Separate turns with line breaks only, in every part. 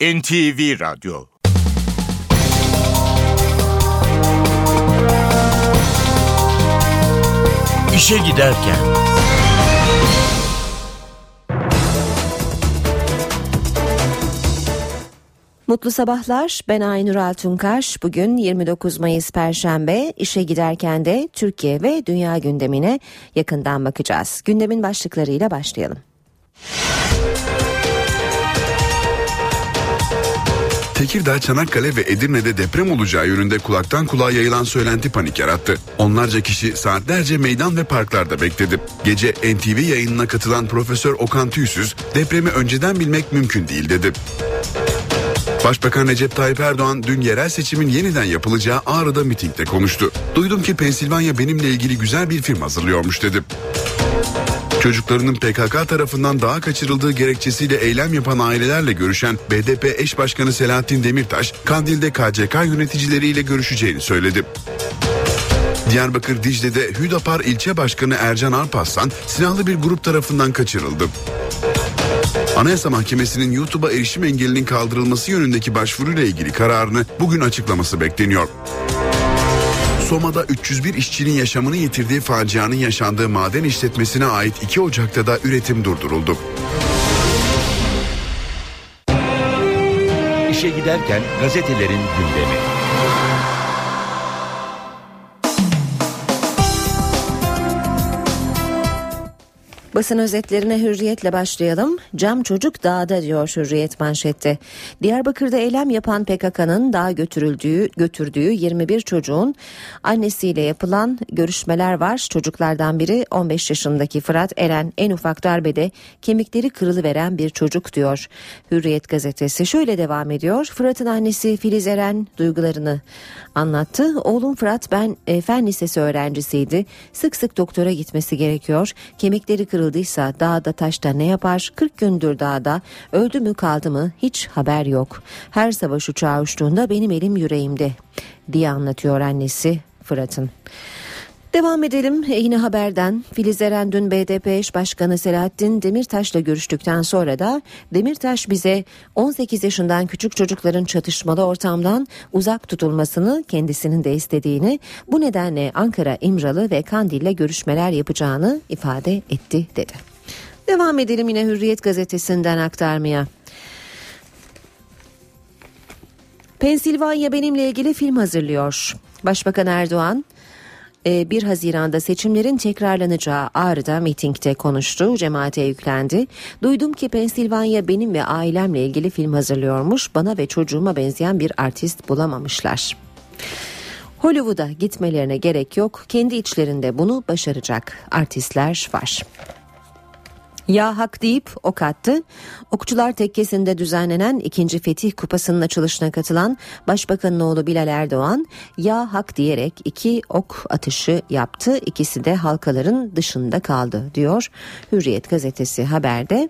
NTV Radyo İşe Giderken
Mutlu sabahlar. Ben Aynur Altunkaş. Bugün 29 Mayıs Perşembe. İşe giderken de Türkiye ve dünya gündemine yakından bakacağız. Gündemin başlıklarıyla başlayalım.
Tekirdağ, Çanakkale ve Edirne'de deprem olacağı yönünde kulaktan kulağa yayılan söylenti panik yarattı. Onlarca kişi saatlerce meydan ve parklarda bekledi. Gece NTV yayınına katılan Profesör Okan Tüysüz depremi önceden bilmek mümkün değil dedi. Başbakan Recep Tayyip Erdoğan dün yerel seçimin yeniden yapılacağı Ağrı'da mitingde konuştu. Duydum ki Pensilvanya benimle ilgili güzel bir film hazırlıyormuş dedi. Çocuklarının PKK tarafından daha kaçırıldığı gerekçesiyle eylem yapan ailelerle görüşen BDP eş başkanı Selahattin Demirtaş, Kandil'de KCK yöneticileriyle görüşeceğini söyledi. Diyarbakır Dicle'de Hüdapar ilçe başkanı Ercan Alparslan silahlı bir grup tarafından kaçırıldı. Anayasa Mahkemesi'nin YouTube'a erişim engelinin kaldırılması yönündeki başvuruyla ilgili kararını bugün açıklaması bekleniyor. Soma'da 301 işçinin yaşamını yitirdiği facianın yaşandığı maden işletmesine ait 2 Ocak'ta da üretim durduruldu.
İşe Giderken gazetelerin gündemi.
Basın özetlerine hürriyetle başlayalım. Cam çocuk dağda diyor hürriyet manşette. Diyarbakır'da eylem yapan PKK'nın dağa götürüldüğü, götürdüğü 21 çocuğun annesiyle yapılan görüşmeler var. Çocuklardan biri 15 yaşındaki Fırat Eren en ufak darbede kemikleri kırılıveren bir çocuk diyor. Hürriyet gazetesi şöyle devam ediyor. Fırat'ın annesi Filiz Eren duygularını anlattı. Oğlum Fırat ben e, fen lisesi öğrencisiydi. Sık sık doktora gitmesi gerekiyor. Kemikleri kırıldı kırıldıysa dağda taşta ne yapar? 40 gündür dağda öldü mü kaldı mı hiç haber yok. Her savaş uçağı uçtuğunda benim elim yüreğimde diye anlatıyor annesi Fırat'ın. Devam edelim yine haberden. Filiz Eren dün BDP eş başkanı Selahattin Demirtaş'la görüştükten sonra da Demirtaş bize 18 yaşından küçük çocukların çatışmalı ortamdan uzak tutulmasını kendisinin de istediğini bu nedenle Ankara, İmralı ve Kandil'le görüşmeler yapacağını ifade etti dedi. Devam edelim yine Hürriyet gazetesinden aktarmaya. Pensilvanya benimle ilgili film hazırlıyor. Başbakan Erdoğan 1 ee, Haziran'da seçimlerin tekrarlanacağı Ağrı'da mitingde konuştu, cemaate yüklendi. Duydum ki Pensilvanya benim ve ailemle ilgili film hazırlıyormuş, bana ve çocuğuma benzeyen bir artist bulamamışlar. Hollywood'a gitmelerine gerek yok, kendi içlerinde bunu başaracak artistler var. Ya hak deyip ok attı. Okçular Tekkesi'nde düzenlenen 2. Fetih Kupası'nın açılışına katılan Başbakanın oğlu Bilal Erdoğan ya hak diyerek iki ok atışı yaptı. İkisi de halkaların dışında kaldı diyor Hürriyet gazetesi haberde.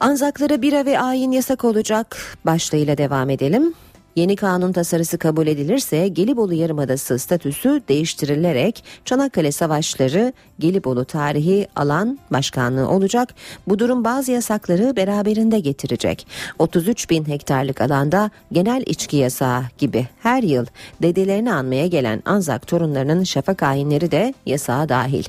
Anzaklara bira ve ayin yasak olacak başlığıyla devam edelim. Yeni kanun tasarısı kabul edilirse Gelibolu Yarımadası statüsü değiştirilerek Çanakkale Savaşları Gelibolu Tarihi Alan Başkanlığı olacak. Bu durum bazı yasakları beraberinde getirecek. 33 bin hektarlık alanda genel içki yasağı gibi her yıl dedelerini anmaya gelen Anzak torunlarının şafak ayinleri de yasağa dahil.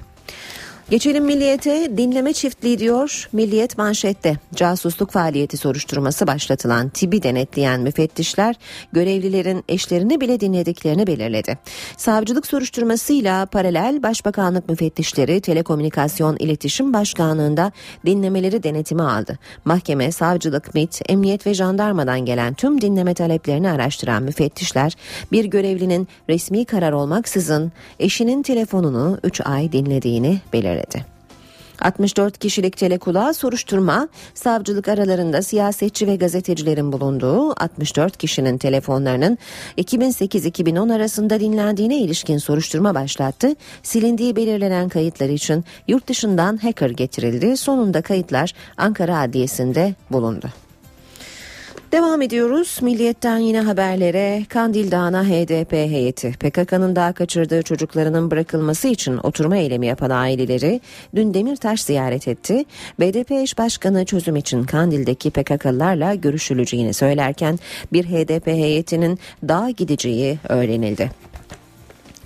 Geçelim milliyete dinleme çiftliği diyor milliyet manşette. Casusluk faaliyeti soruşturması başlatılan TİB'i denetleyen müfettişler görevlilerin eşlerini bile dinlediklerini belirledi. Savcılık soruşturmasıyla paralel başbakanlık müfettişleri Telekomünikasyon İletişim Başkanlığı'nda dinlemeleri denetime aldı. Mahkeme, savcılık, MIT, emniyet ve jandarmadan gelen tüm dinleme taleplerini araştıran müfettişler bir görevlinin resmi karar olmaksızın eşinin telefonunu 3 ay dinlediğini belirledi söyledi. 64 kişilik telekulağa soruşturma, savcılık aralarında siyasetçi ve gazetecilerin bulunduğu 64 kişinin telefonlarının 2008-2010 arasında dinlendiğine ilişkin soruşturma başlattı. Silindiği belirlenen kayıtlar için yurt dışından hacker getirildi. Sonunda kayıtlar Ankara Adliyesi'nde bulundu. Devam ediyoruz. Milliyetten yine haberlere Kandil Dağı'na HDP heyeti PKK'nın daha kaçırdığı çocuklarının bırakılması için oturma eylemi yapan aileleri dün Demirtaş ziyaret etti. BDP eş başkanı çözüm için Kandil'deki PKK'lılarla görüşüleceğini söylerken bir HDP heyetinin daha gideceği öğrenildi.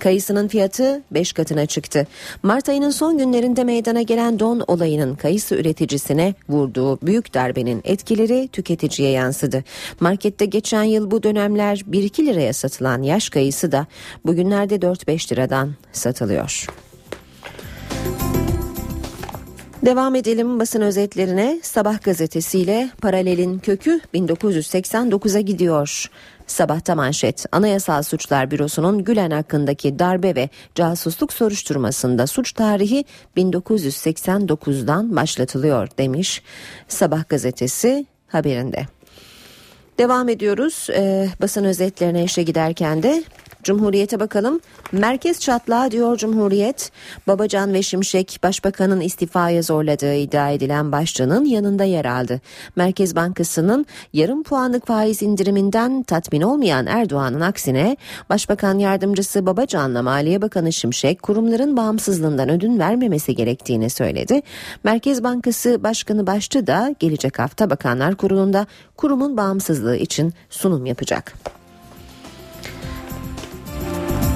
Kayısının fiyatı 5 katına çıktı. Mart ayının son günlerinde meydana gelen don olayının kayısı üreticisine vurduğu büyük darbenin etkileri tüketiciye yansıdı. Markette geçen yıl bu dönemler 1-2 liraya satılan yaş kayısı da bugünlerde 4-5 liradan satılıyor. Devam edelim basın özetlerine. Sabah gazetesiyle paralelin kökü 1989'a gidiyor. Sabahta manşet Anayasal Suçlar Bürosu'nun Gülen hakkındaki darbe ve casusluk soruşturmasında suç tarihi 1989'dan başlatılıyor demiş Sabah gazetesi haberinde. Devam ediyoruz ee, basın özetlerine işe giderken de Cumhuriyete bakalım. Merkez çatlağı diyor Cumhuriyet. Babacan ve Şimşek başbakanın istifaya zorladığı iddia edilen başlığının yanında yer aldı. Merkez Bankası'nın yarım puanlık faiz indiriminden tatmin olmayan Erdoğan'ın aksine Başbakan Yardımcısı Babacan'la Maliye Bakanı Şimşek kurumların bağımsızlığından ödün vermemesi gerektiğini söyledi. Merkez Bankası Başkanı Başçı da gelecek hafta Bakanlar Kurulu'nda kurumun bağımsızlığı için sunum yapacak.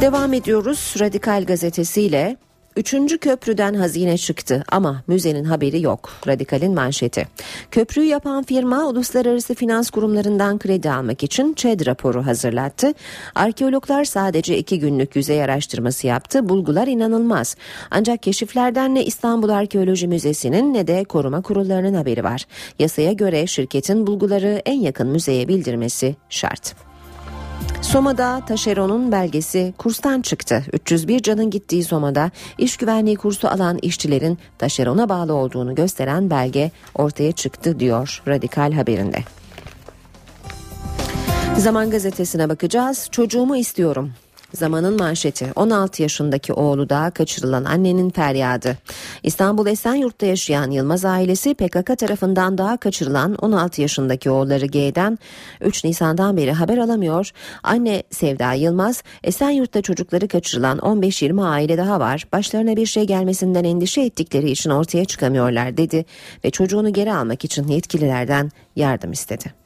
Devam ediyoruz Radikal gazetesiyle. Üçüncü köprüden hazine çıktı ama müzenin haberi yok. Radikal'in manşeti. Köprüyü yapan firma uluslararası finans kurumlarından kredi almak için ÇED raporu hazırlattı. Arkeologlar sadece iki günlük yüzey araştırması yaptı. Bulgular inanılmaz. Ancak keşiflerden ne İstanbul Arkeoloji Müzesi'nin ne de koruma kurullarının haberi var. Yasaya göre şirketin bulguları en yakın müzeye bildirmesi şart. Soma'da taşeronun belgesi kurstan çıktı. 301 canın gittiği Soma'da iş güvenliği kursu alan işçilerin taşerona bağlı olduğunu gösteren belge ortaya çıktı diyor Radikal haberinde. Zaman gazetesine bakacağız. Çocuğumu istiyorum. Zamanın manşeti 16 yaşındaki oğlu da kaçırılan annenin feryadı. İstanbul Esenyurt'ta yaşayan Yılmaz ailesi PKK tarafından daha kaçırılan 16 yaşındaki oğulları G'den 3 Nisan'dan beri haber alamıyor. Anne Sevda Yılmaz Esenyurt'ta çocukları kaçırılan 15-20 aile daha var. Başlarına bir şey gelmesinden endişe ettikleri için ortaya çıkamıyorlar dedi ve çocuğunu geri almak için yetkililerden yardım istedi.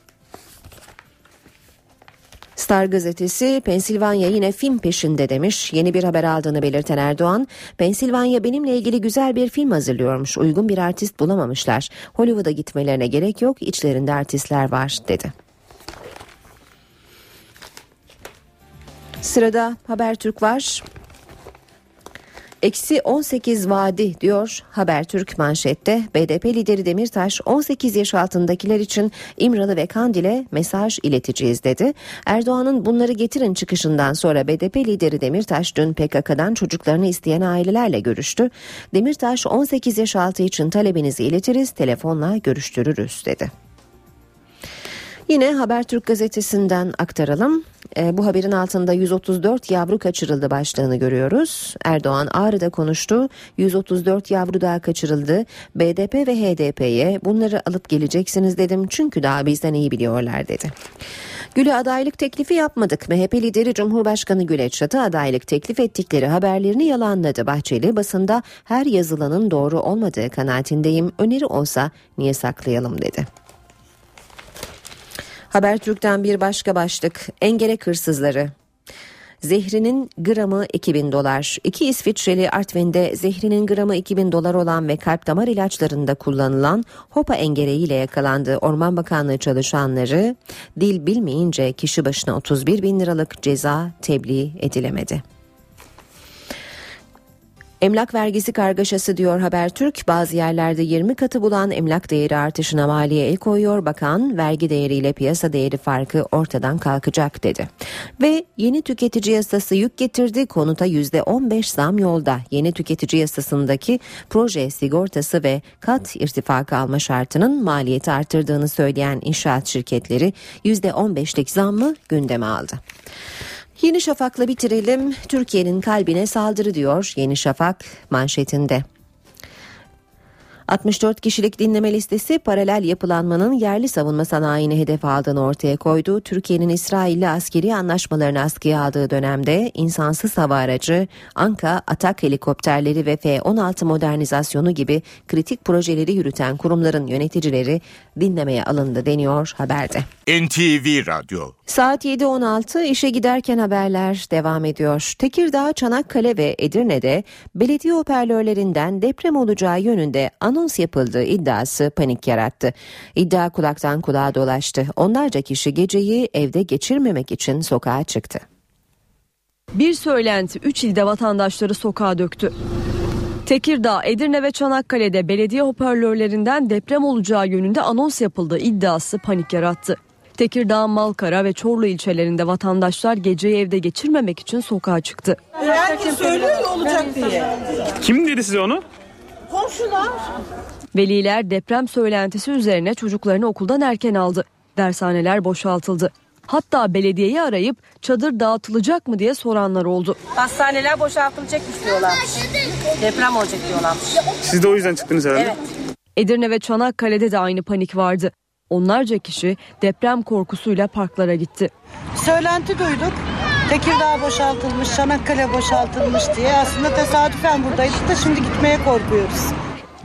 Star gazetesi Pensilvanya yine film peşinde demiş. Yeni bir haber aldığını belirten Erdoğan, Pensilvanya benimle ilgili güzel bir film hazırlıyormuş. Uygun bir artist bulamamışlar. Hollywood'a gitmelerine gerek yok. İçlerinde artistler var dedi. Sırada Habertürk var. Eksi 18 vadi diyor Habertürk manşette. BDP lideri Demirtaş 18 yaş altındakiler için İmralı ve Kandil'e mesaj ileteceğiz dedi. Erdoğan'ın bunları getirin çıkışından sonra BDP lideri Demirtaş dün PKK'dan çocuklarını isteyen ailelerle görüştü. Demirtaş 18 yaş altı için talebinizi iletiriz telefonla görüştürürüz dedi. Yine Habertürk gazetesinden aktaralım. E, bu haberin altında 134 yavru kaçırıldı başlığını görüyoruz. Erdoğan Ağrı'da konuştu. 134 yavru daha kaçırıldı. BDP ve HDP'ye bunları alıp geleceksiniz dedim çünkü daha bizden iyi biliyorlar dedi. Gül'e adaylık teklifi yapmadık. MHP lideri Cumhurbaşkanı Gül Çatı adaylık teklif ettikleri haberlerini yalanladı. Bahçeli basında her yazılanın doğru olmadığı kanaatindeyim. Öneri olsa niye saklayalım dedi. Habertürk'ten bir başka başlık. Engerek hırsızları. Zehrinin gramı 2000 dolar. İki İsviçreli Artvin'de zehrinin gramı 2000 dolar olan ve kalp damar ilaçlarında kullanılan hopa engereğiyle yakalandı. Orman Bakanlığı çalışanları dil bilmeyince kişi başına 31 bin liralık ceza tebliğ edilemedi. Emlak vergisi kargaşası diyor Habertürk. Bazı yerlerde 20 katı bulan emlak değeri artışına maliye el koyuyor. Bakan vergi değeriyle piyasa değeri farkı ortadan kalkacak dedi. Ve yeni tüketici yasası yük getirdi. Konuta %15 zam yolda. Yeni tüketici yasasındaki proje sigortası ve kat irtifakı alma şartının maliyeti arttırdığını söyleyen inşaat şirketleri %15'lik zammı gündeme aldı. Yeni Şafak'la bitirelim. Türkiye'nin kalbine saldırı diyor Yeni Şafak manşetinde. 64 kişilik dinleme listesi paralel yapılanmanın yerli savunma sanayini hedef aldığını ortaya koydu. Türkiye'nin İsrail'le askeri anlaşmalarını askıya aldığı dönemde insansız hava aracı, Anka atak helikopterleri ve F-16 modernizasyonu gibi kritik projeleri yürüten kurumların yöneticileri dinlemeye alındı deniyor haberde.
NTV Radyo
Saat 7.16 işe giderken haberler devam ediyor. Tekirdağ, Çanakkale ve Edirne'de belediye hoparlörlerinden deprem olacağı yönünde anons yapıldığı iddiası panik yarattı. İddia kulaktan kulağa dolaştı. Onlarca kişi geceyi evde geçirmemek için sokağa çıktı.
Bir söylenti 3 ilde vatandaşları sokağa döktü. Tekirdağ, Edirne ve Çanakkale'de belediye hoparlörlerinden deprem olacağı yönünde anons yapıldığı iddiası panik yarattı. Tekirdağ, Malkara ve Çorlu ilçelerinde vatandaşlar geceyi evde geçirmemek için sokağa çıktı.
Herkes söylüyor ya olacak diye.
Kim dedi size onu?
Komşular.
Veliler deprem söylentisi üzerine çocuklarını okuldan erken aldı. Dershaneler boşaltıldı. Hatta belediyeyi arayıp çadır dağıtılacak mı diye soranlar oldu.
Hastaneler boşaltılacakmış diyorlarmış. Deprem olacak diyorlarmış.
Siz de o yüzden çıktınız herhalde.
Evet.
Edirne ve Çanakkale'de de aynı panik vardı. Onlarca kişi deprem korkusuyla parklara gitti.
Söylenti duyduk. Tekirdağ boşaltılmış, Çanakkale boşaltılmış diye. Aslında tesadüfen buradaydık da şimdi gitmeye korkuyoruz.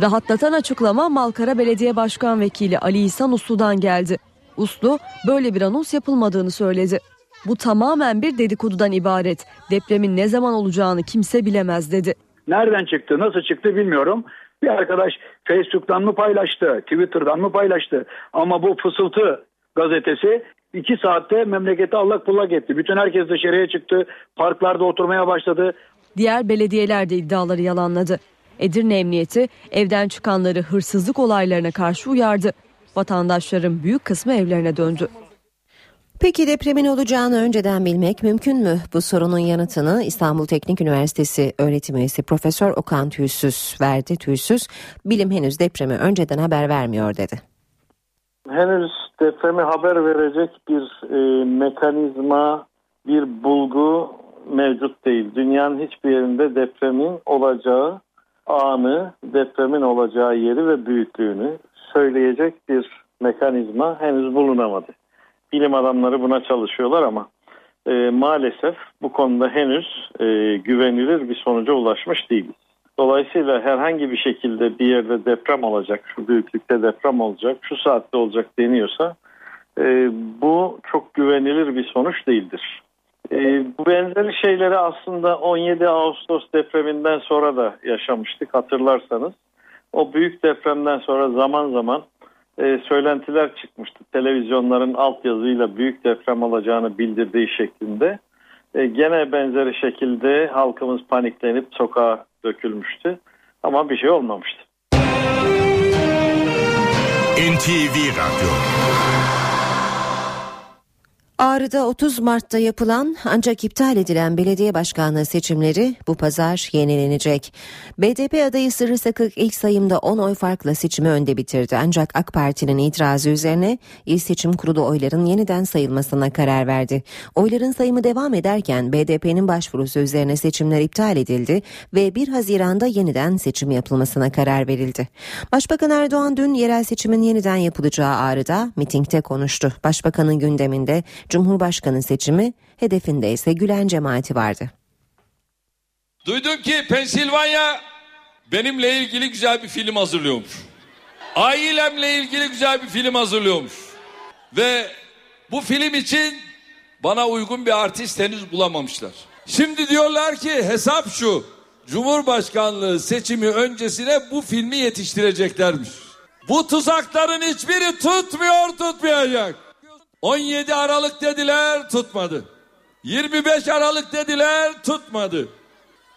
Rahatlatan açıklama Malkara Belediye Başkan Vekili Ali İhsan Uslu'dan geldi. Uslu böyle bir anons yapılmadığını söyledi. Bu tamamen bir dedikodudan ibaret. Depremin ne zaman olacağını kimse bilemez dedi.
Nereden çıktı, nasıl çıktı bilmiyorum. Bir arkadaş Facebook'tan mı paylaştı, Twitter'dan mı paylaştı? Ama bu fısıltı gazetesi iki saatte memleketi allak bullak etti. Bütün herkes dışarıya çıktı, parklarda oturmaya başladı.
Diğer belediyeler de iddiaları yalanladı. Edirne Emniyeti evden çıkanları hırsızlık olaylarına karşı uyardı. Vatandaşların büyük kısmı evlerine döndü.
Peki depremin olacağını önceden bilmek mümkün mü? Bu sorunun yanıtını İstanbul Teknik Üniversitesi öğretim üyesi Profesör Okan Tüysüz verdi. Tüysüz, bilim henüz depremi önceden haber vermiyor dedi.
henüz depremi haber verecek bir e, mekanizma, bir bulgu mevcut değil. Dünyanın hiçbir yerinde depremin olacağı anı, depremin olacağı yeri ve büyüklüğünü söyleyecek bir mekanizma henüz bulunamadı. Bilim adamları buna çalışıyorlar ama e, maalesef bu konuda henüz e, güvenilir bir sonuca ulaşmış değiliz. Dolayısıyla herhangi bir şekilde bir yerde deprem olacak, şu büyüklükte deprem olacak, şu saatte olacak deniyorsa e, bu çok güvenilir bir sonuç değildir. E, bu benzeri şeyleri aslında 17 Ağustos depreminden sonra da yaşamıştık hatırlarsanız. O büyük depremden sonra zaman zaman e, söylentiler çıkmıştı. Televizyonların altyazıyla büyük deprem olacağını bildirdiği şeklinde. E, gene benzeri şekilde halkımız paniklenip sokağa dökülmüştü. Ama bir şey olmamıştı.
NTV Radyo
Ağrı'da 30 Mart'ta yapılan ancak iptal edilen belediye başkanlığı seçimleri bu pazar yenilenecek. BDP adayı Sırrı Sakık ilk sayımda 10 oy farkla seçimi önde bitirdi. Ancak AK Parti'nin itirazı üzerine İl Seçim Kurulu oyların yeniden sayılmasına karar verdi. Oyların sayımı devam ederken BDP'nin başvurusu üzerine seçimler iptal edildi ve 1 Haziran'da yeniden seçim yapılmasına karar verildi. Başbakan Erdoğan dün yerel seçimin yeniden yapılacağı Ağrı'da mitingde konuştu. Başbakanın gündeminde Cumhurbaşkanı seçimi, hedefinde ise Gülen cemaati vardı.
Duydum ki Pensilvanya benimle ilgili güzel bir film hazırlıyormuş. Ailemle ilgili güzel bir film hazırlıyormuş. Ve bu film için bana uygun bir artist henüz bulamamışlar. Şimdi diyorlar ki hesap şu. Cumhurbaşkanlığı seçimi öncesine bu filmi yetiştireceklermiş. Bu tuzakların hiçbiri tutmuyor tutmayacak. 17 Aralık dediler tutmadı. 25 Aralık dediler tutmadı.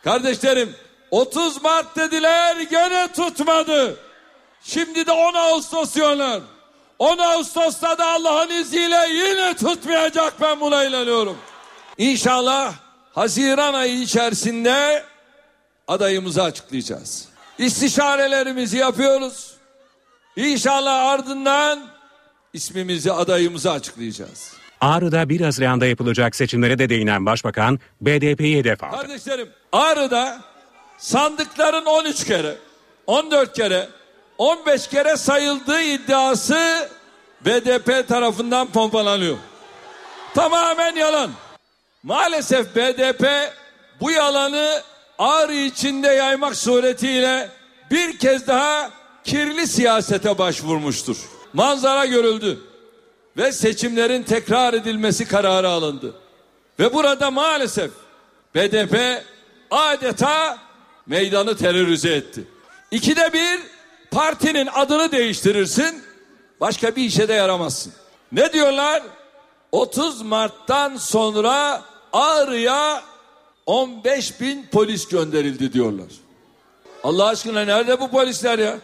Kardeşlerim 30 Mart dediler gene tutmadı. Şimdi de 10 Ağustos diyorlar. 10 Ağustos'ta da Allah'ın izniyle yine tutmayacak ben buna inanıyorum. İnşallah Haziran ayı içerisinde adayımızı açıklayacağız. İstişarelerimizi yapıyoruz. İnşallah ardından ismimizi adayımızı açıklayacağız.
Ağrı'da 1 Haziran'da yapılacak seçimlere de değinen Başbakan BDP'yi hedef aldı.
Kardeşlerim Ağrı'da sandıkların 13 kere, 14 kere 15 kere sayıldığı iddiası BDP tarafından pompalanıyor. Tamamen yalan. Maalesef BDP bu yalanı Ağrı içinde yaymak suretiyle bir kez daha kirli siyasete başvurmuştur. Manzara görüldü ve seçimlerin tekrar edilmesi kararı alındı. Ve burada maalesef BDP adeta meydanı terörize etti. İkide bir partinin adını değiştirirsin, başka bir işe de yaramazsın. Ne diyorlar? 30 Mart'tan sonra Ağrı'ya 15 bin polis gönderildi diyorlar. Allah aşkına nerede bu polisler ya?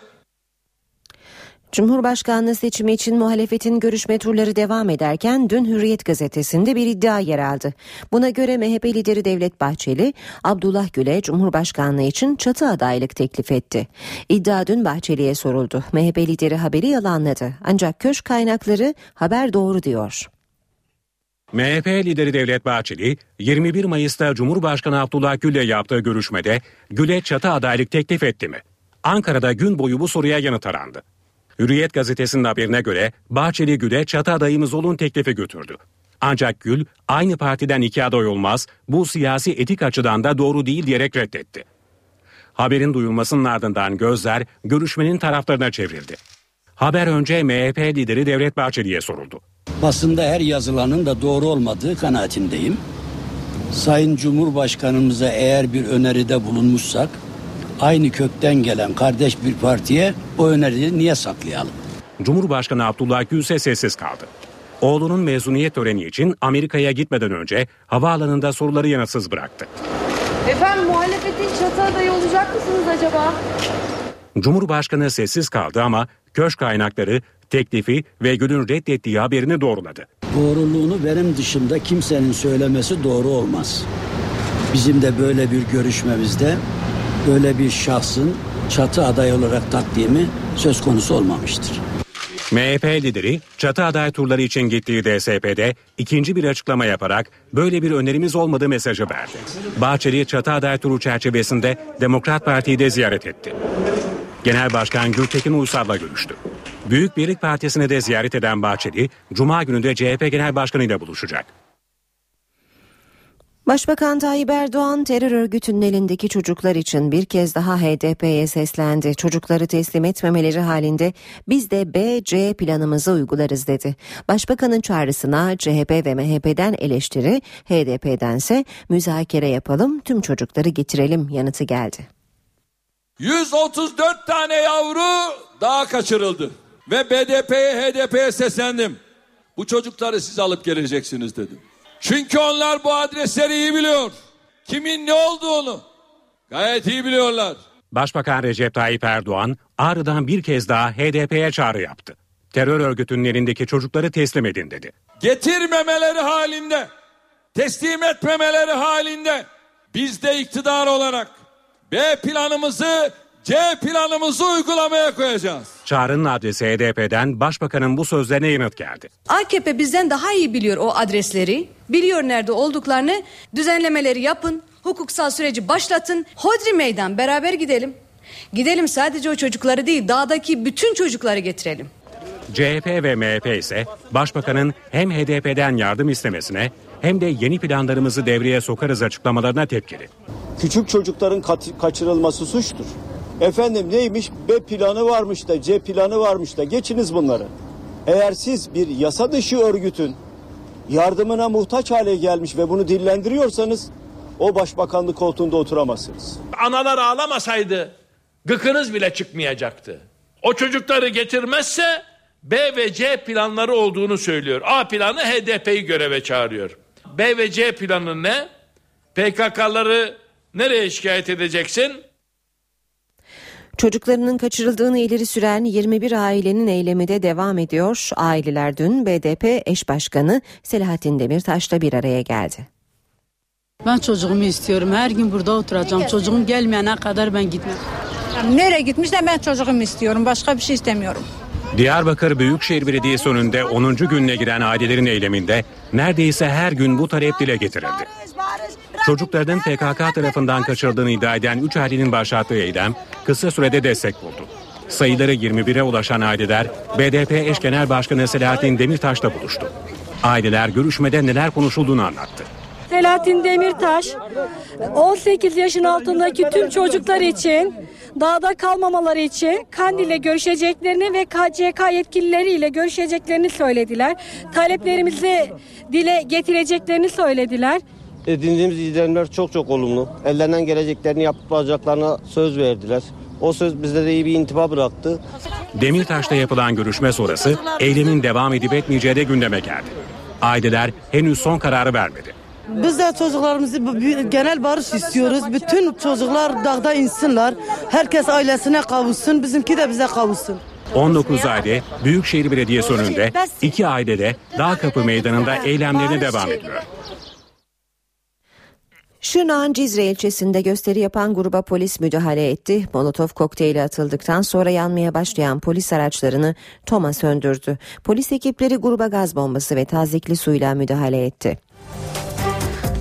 Cumhurbaşkanlığı seçimi için muhalefetin görüşme turları devam ederken dün Hürriyet gazetesinde bir iddia yer aldı. Buna göre MHP lideri Devlet Bahçeli, Abdullah Gül'e Cumhurbaşkanlığı için çatı adaylık teklif etti. İddia dün Bahçeli'ye soruldu. MHP lideri haberi yalanladı. Ancak köşk kaynakları haber doğru diyor.
MHP lideri Devlet Bahçeli 21 Mayıs'ta Cumhurbaşkanı Abdullah Gül'le yaptığı görüşmede Gül'e çatı adaylık teklif etti mi? Ankara'da gün boyu bu soruya yanıt arandı. Hürriyet gazetesinin haberine göre Bahçeli Gül'e çatı adayımız olun teklifi götürdü. Ancak Gül aynı partiden iki aday olmaz, bu siyasi etik açıdan da doğru değil diyerek reddetti. Haberin duyulmasının ardından gözler görüşmenin taraflarına çevrildi. Haber önce MHP lideri Devlet Bahçeli'ye soruldu.
Basında her yazılanın da doğru olmadığı kanaatindeyim. Sayın Cumhurbaşkanımıza eğer bir öneride bulunmuşsak aynı kökten gelen kardeş bir partiye o öneriyi niye saklayalım?
Cumhurbaşkanı Abdullah Gül ise sessiz kaldı. Oğlunun mezuniyet töreni için Amerika'ya gitmeden önce havaalanında soruları yanıtsız bıraktı.
Efendim muhalefetin çatı adayı olacak mısınız acaba?
Cumhurbaşkanı sessiz kaldı ama köşk kaynakları teklifi ve Gül'ün reddettiği haberini doğruladı.
Doğruluğunu benim dışında kimsenin söylemesi doğru olmaz. Bizim de böyle bir görüşmemizde böyle bir şahsın çatı aday olarak takdimi söz konusu olmamıştır.
MHP lideri çatı aday turları için gittiği DSP'de ikinci bir açıklama yaparak böyle bir önerimiz olmadığı mesajı verdi. Bahçeli çatı aday turu çerçevesinde Demokrat Parti'yi de ziyaret etti. Genel Başkan Gültekin Uysal'la görüştü. Büyük Birlik Partisi'ni de ziyaret eden Bahçeli, Cuma günü de CHP Genel Başkanı ile buluşacak.
Başbakan Tayyip Erdoğan terör örgütünün elindeki çocuklar için bir kez daha HDP'ye seslendi. Çocukları teslim etmemeleri halinde biz de B-C planımızı uygularız dedi. Başbakanın çağrısına CHP ve MHP'den eleştiri, HDP'dense müzakere yapalım tüm çocukları getirelim yanıtı geldi.
134 tane yavru daha kaçırıldı. Ve BDP'ye HDP'ye seslendim. Bu çocukları siz alıp geleceksiniz dedim. Çünkü onlar bu adresleri iyi biliyor. Kimin ne olduğunu gayet iyi biliyorlar.
Başbakan Recep Tayyip Erdoğan Ağrı'dan bir kez daha HDP'ye çağrı yaptı. Terör örgütünün elindeki çocukları teslim edin dedi.
Getirmemeleri halinde, teslim etmemeleri halinde biz de iktidar olarak B planımızı C planımızı uygulamaya koyacağız.
Çağrı'nın adresi HDP'den başbakanın bu sözlerine yanıt geldi.
AKP bizden daha iyi biliyor o adresleri. Biliyor nerede olduklarını. Düzenlemeleri yapın. Hukuksal süreci başlatın. Hodri meydan beraber gidelim. Gidelim sadece o çocukları değil dağdaki bütün çocukları getirelim.
CHP ve MHP ise başbakanın hem HDP'den yardım istemesine hem de yeni planlarımızı devreye sokarız açıklamalarına tepkili.
Küçük çocukların kaçırılması suçtur. Efendim neymiş B planı varmış da C planı varmış da geçiniz bunları. Eğer siz bir yasa dışı örgütün yardımına muhtaç hale gelmiş ve bunu dillendiriyorsanız o başbakanlık koltuğunda oturamazsınız.
Analar ağlamasaydı gıkınız bile çıkmayacaktı. O çocukları getirmezse B ve C planları olduğunu söylüyor. A planı HDP'yi göreve çağırıyor. B ve C planı ne? PKK'ları nereye şikayet edeceksin?
Çocuklarının kaçırıldığını ileri süren 21 ailenin eylemi de devam ediyor. Aileler dün BDP eş başkanı Selahattin Demirtaş'la bir araya geldi.
Ben çocuğumu istiyorum. Her gün burada oturacağım. Çocuğum gelmeyene kadar ben gitmem.
Nereye gitmişse ben çocuğumu istiyorum. Başka bir şey istemiyorum.
Diyarbakır Büyükşehir Belediyesi önünde 10. gününe giren ailelerin eyleminde neredeyse her gün bu talep dile getirildi. Çocuklarının PKK tarafından kaçırıldığını iddia eden 3 ailenin başlattığı eylem kısa sürede destek buldu. Sayıları 21'e ulaşan aileler BDP eş genel başkanı Selahattin Demirtaş'la buluştu. Aileler görüşmede neler konuşulduğunu anlattı.
Selahattin Demirtaş 18 yaşın altındaki tüm çocuklar için dağda kalmamaları için Kandil'le görüşeceklerini ve KCK yetkilileriyle görüşeceklerini söylediler. Taleplerimizi dile getireceklerini söylediler.
Edindiğimiz izlenimler çok çok olumlu. Ellerinden geleceklerini yapacaklarına söz verdiler. O söz bizde de iyi bir intiba bıraktı.
Demirtaş'ta yapılan görüşme sonrası eylemin devam edip etmeyeceği de gündeme geldi. Aileler henüz son kararı vermedi.
Biz de çocuklarımızı genel barış istiyoruz. Bütün çocuklar dağda insinler. Herkes ailesine kavuşsun. Bizimki de bize kavuşsun.
19 aile Büyükşehir Belediyesi önünde iki aile de Dağ Kapı Meydanı'nda eylemlerine devam ediyor.
Şırnak'ın Cizre ilçesinde gösteri yapan gruba polis müdahale etti. Molotov kokteyli atıldıktan sonra yanmaya başlayan polis araçlarını Toma söndürdü. Polis ekipleri gruba gaz bombası ve tazikli suyla müdahale etti.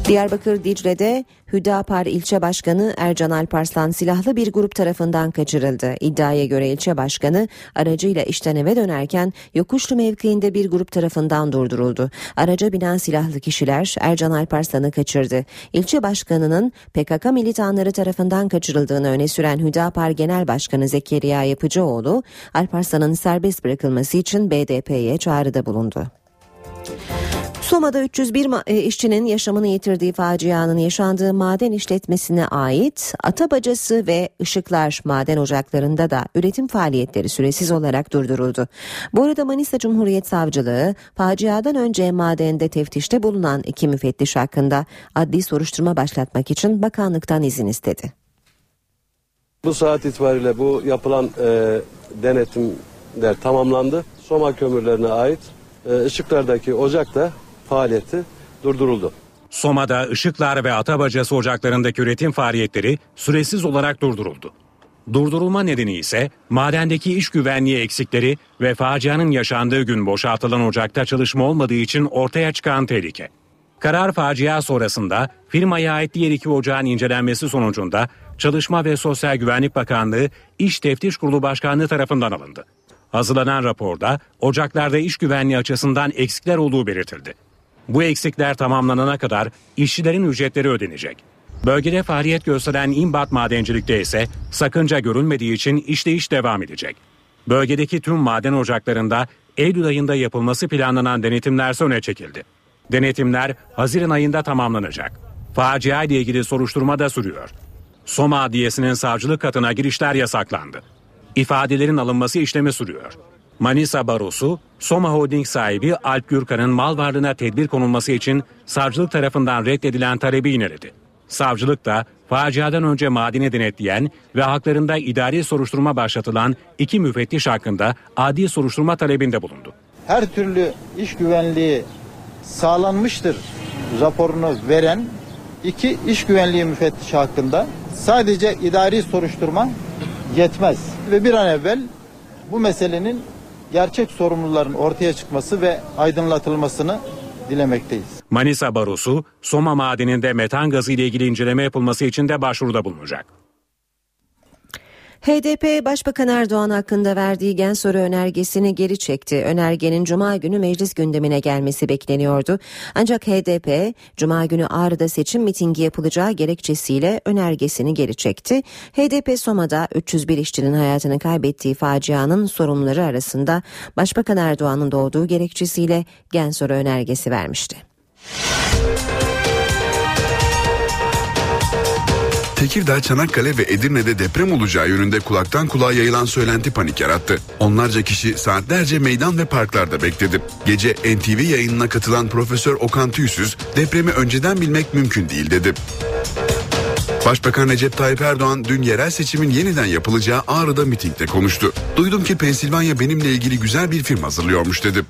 Diyarbakır Dicle'de Hüdapar ilçe başkanı Ercan Alparslan silahlı bir grup tarafından kaçırıldı. İddiaya göre ilçe başkanı aracıyla işten eve dönerken yokuşlu mevkiinde bir grup tarafından durduruldu. Araca binen silahlı kişiler Ercan Alparslan'ı kaçırdı. İlçe başkanının PKK militanları tarafından kaçırıldığını öne süren Hüdapar Genel Başkanı Zekeriya Yapıcıoğlu, Alparslan'ın serbest bırakılması için BDP'ye çağrıda bulundu. Soma'da 301 ma- e, işçinin yaşamını yitirdiği facianın yaşandığı maden işletmesine ait Atabacası ve Işıklar maden ocaklarında da üretim faaliyetleri süresiz olarak durduruldu. Bu arada Manisa Cumhuriyet Savcılığı faciadan önce madende teftişte bulunan iki müfettiş hakkında adli soruşturma başlatmak için bakanlıktan izin istedi.
Bu saat itibariyle bu yapılan e, denetimler tamamlandı. Soma kömürlerine ait e, ışıklardaki ocak da faaliyeti durduruldu.
Soma'da Işıklar ve Atabacası ocaklarındaki üretim faaliyetleri süresiz olarak durduruldu. Durdurulma nedeni ise madendeki iş güvenliği eksikleri ve facianın yaşandığı gün boşaltılan ocakta çalışma olmadığı için ortaya çıkan tehlike. Karar facia sonrasında firmaya ait diğer iki ocağın incelenmesi sonucunda Çalışma ve Sosyal Güvenlik Bakanlığı İş Teftiş Kurulu Başkanlığı tarafından alındı. Hazırlanan raporda ocaklarda iş güvenliği açısından eksikler olduğu belirtildi. Bu eksikler tamamlanana kadar işçilerin ücretleri ödenecek. Bölgede faaliyet gösteren İmbat Madencilik'te ise sakınca görülmediği için işleyiş devam edecek. Bölgedeki tüm maden ocaklarında Eylül ayında yapılması planlanan denetimler öne çekildi. Denetimler Haziran ayında tamamlanacak. Facia ile ilgili soruşturma da sürüyor. Soma Adliyesi'nin savcılık katına girişler yasaklandı. İfadelerin alınması işlemi sürüyor. Manisa Barosu, Soma Holding sahibi Alp Gürkan'ın mal varlığına tedbir konulması için savcılık tarafından reddedilen talebi ineledi. Savcılık da faciadan önce madeni denetleyen ve haklarında idari soruşturma başlatılan iki müfettiş hakkında adli soruşturma talebinde bulundu.
her türlü iş güvenliği sağlanmıştır raporunu veren iki iş güvenliği müfettişi hakkında sadece idari soruşturma yetmez ve bir an evvel bu meselenin gerçek sorumluların ortaya çıkması ve aydınlatılmasını dilemekteyiz.
Manisa Barosu, Soma madeninde metan gazı ile ilgili inceleme yapılması için de başvuruda bulunacak.
HDP Başbakan Erdoğan hakkında verdiği gen soru önergesini geri çekti. Önergenin Cuma günü meclis gündemine gelmesi bekleniyordu. Ancak HDP Cuma günü Ağrı'da seçim mitingi yapılacağı gerekçesiyle önergesini geri çekti. HDP Soma'da 301 işçinin hayatını kaybettiği facianın sorumluları arasında Başbakan Erdoğan'ın doğduğu gerekçesiyle gen soru önergesi vermişti.
Tekirdağ, Çanakkale ve Edirne'de deprem olacağı yönünde kulaktan kulağa yayılan söylenti panik yarattı. Onlarca kişi saatlerce meydan ve parklarda bekledi. Gece NTV yayınına katılan Profesör Okan Tüysüz depremi önceden bilmek mümkün değil dedi. Başbakan Recep Tayyip Erdoğan dün yerel seçimin yeniden yapılacağı Ağrı'da mitingde konuştu. Duydum ki Pensilvanya benimle ilgili güzel bir film hazırlıyormuş dedi.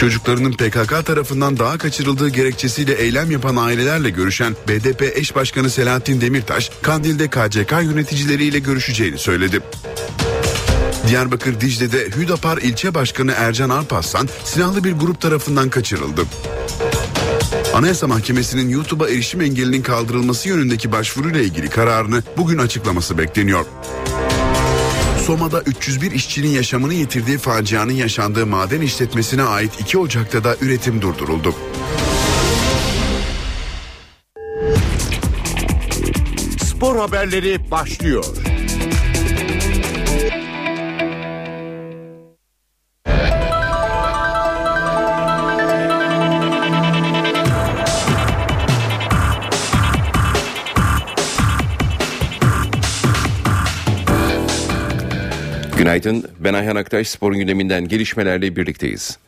Çocuklarının PKK tarafından daha kaçırıldığı gerekçesiyle eylem yapan ailelerle görüşen BDP eş başkanı Selahattin Demirtaş, Kandil'de KCK yöneticileriyle görüşeceğini söyledi. Diyarbakır Dicle'de Hüdapar ilçe başkanı Ercan Alparslan silahlı bir grup tarafından kaçırıldı. Anayasa Mahkemesi'nin YouTube'a erişim engelinin kaldırılması yönündeki başvuruyla ilgili kararını bugün açıklaması bekleniyor. Soma'da 301 işçinin yaşamını yitirdiği facianın yaşandığı maden işletmesine ait 2 Ocak'ta da üretim durduruldu.
Spor haberleri başlıyor.
Günaydın. Ben Ayhan Aktaş. Sporun gündeminden gelişmelerle birlikteyiz.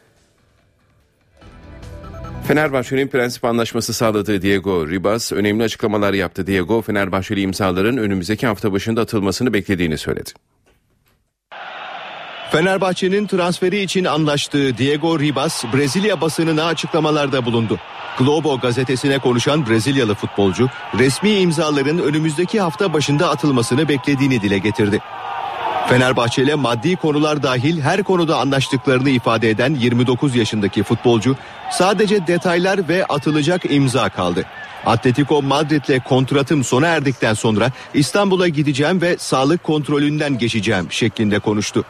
Fenerbahçe'nin prensip anlaşması sağladığı Diego Ribas önemli açıklamalar yaptı. Diego Fenerbahçeli imzaların önümüzdeki hafta başında atılmasını beklediğini söyledi.
Fenerbahçe'nin transferi için anlaştığı Diego Ribas Brezilya basınına açıklamalarda bulundu. Globo gazetesine konuşan Brezilyalı futbolcu resmi imzaların önümüzdeki hafta başında atılmasını beklediğini dile getirdi. Fenerbahçe ile maddi konular dahil her konuda anlaştıklarını ifade eden 29 yaşındaki futbolcu sadece detaylar ve atılacak imza kaldı. Atletico Madrid'le kontratım sona erdikten sonra İstanbul'a gideceğim ve sağlık kontrolünden geçeceğim şeklinde konuştu.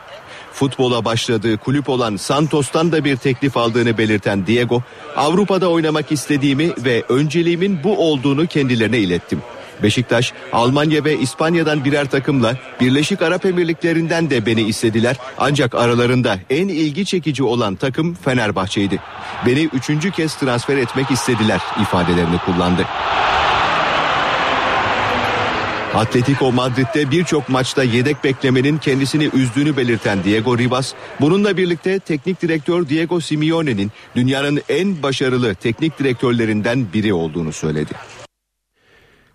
Futbola başladığı kulüp olan Santos'tan da bir teklif aldığını belirten Diego, Avrupa'da oynamak istediğimi ve önceliğimin bu olduğunu kendilerine ilettim. Beşiktaş, Almanya ve İspanya'dan birer takımla Birleşik Arap Emirlikleri'nden de beni istediler. Ancak aralarında en ilgi çekici olan takım Fenerbahçe'ydi. Beni üçüncü kez transfer etmek istediler ifadelerini kullandı. Atletico Madrid'de birçok maçta yedek beklemenin kendisini üzdüğünü belirten Diego Ribas, bununla birlikte teknik direktör Diego Simeone'nin dünyanın en başarılı teknik direktörlerinden biri olduğunu söyledi.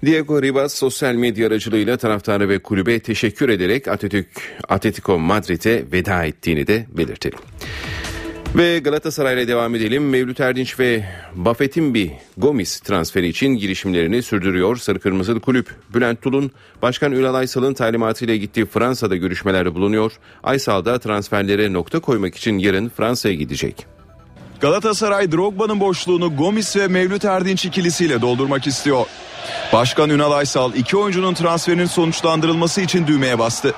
Diego Ribas sosyal medya aracılığıyla taraftarı ve kulübe teşekkür ederek Atatürk, Atletico Madrid'e veda ettiğini de belirtelim. Ve Galatasaray'la devam edelim. Mevlüt Erdinç ve Buffett'in Gomis transferi için girişimlerini sürdürüyor. Sarı Kırmızılı Kulüp Bülent Tulun, Başkan Ünal Aysal'ın talimatıyla gittiği Fransa'da görüşmelerde bulunuyor. Aysal da transferlere nokta koymak için yarın Fransa'ya gidecek.
Galatasaray Drogba'nın boşluğunu Gomis ve Mevlüt Erdinç ikilisiyle doldurmak istiyor. Başkan Ünal Aysal iki oyuncunun transferinin sonuçlandırılması için düğmeye bastı.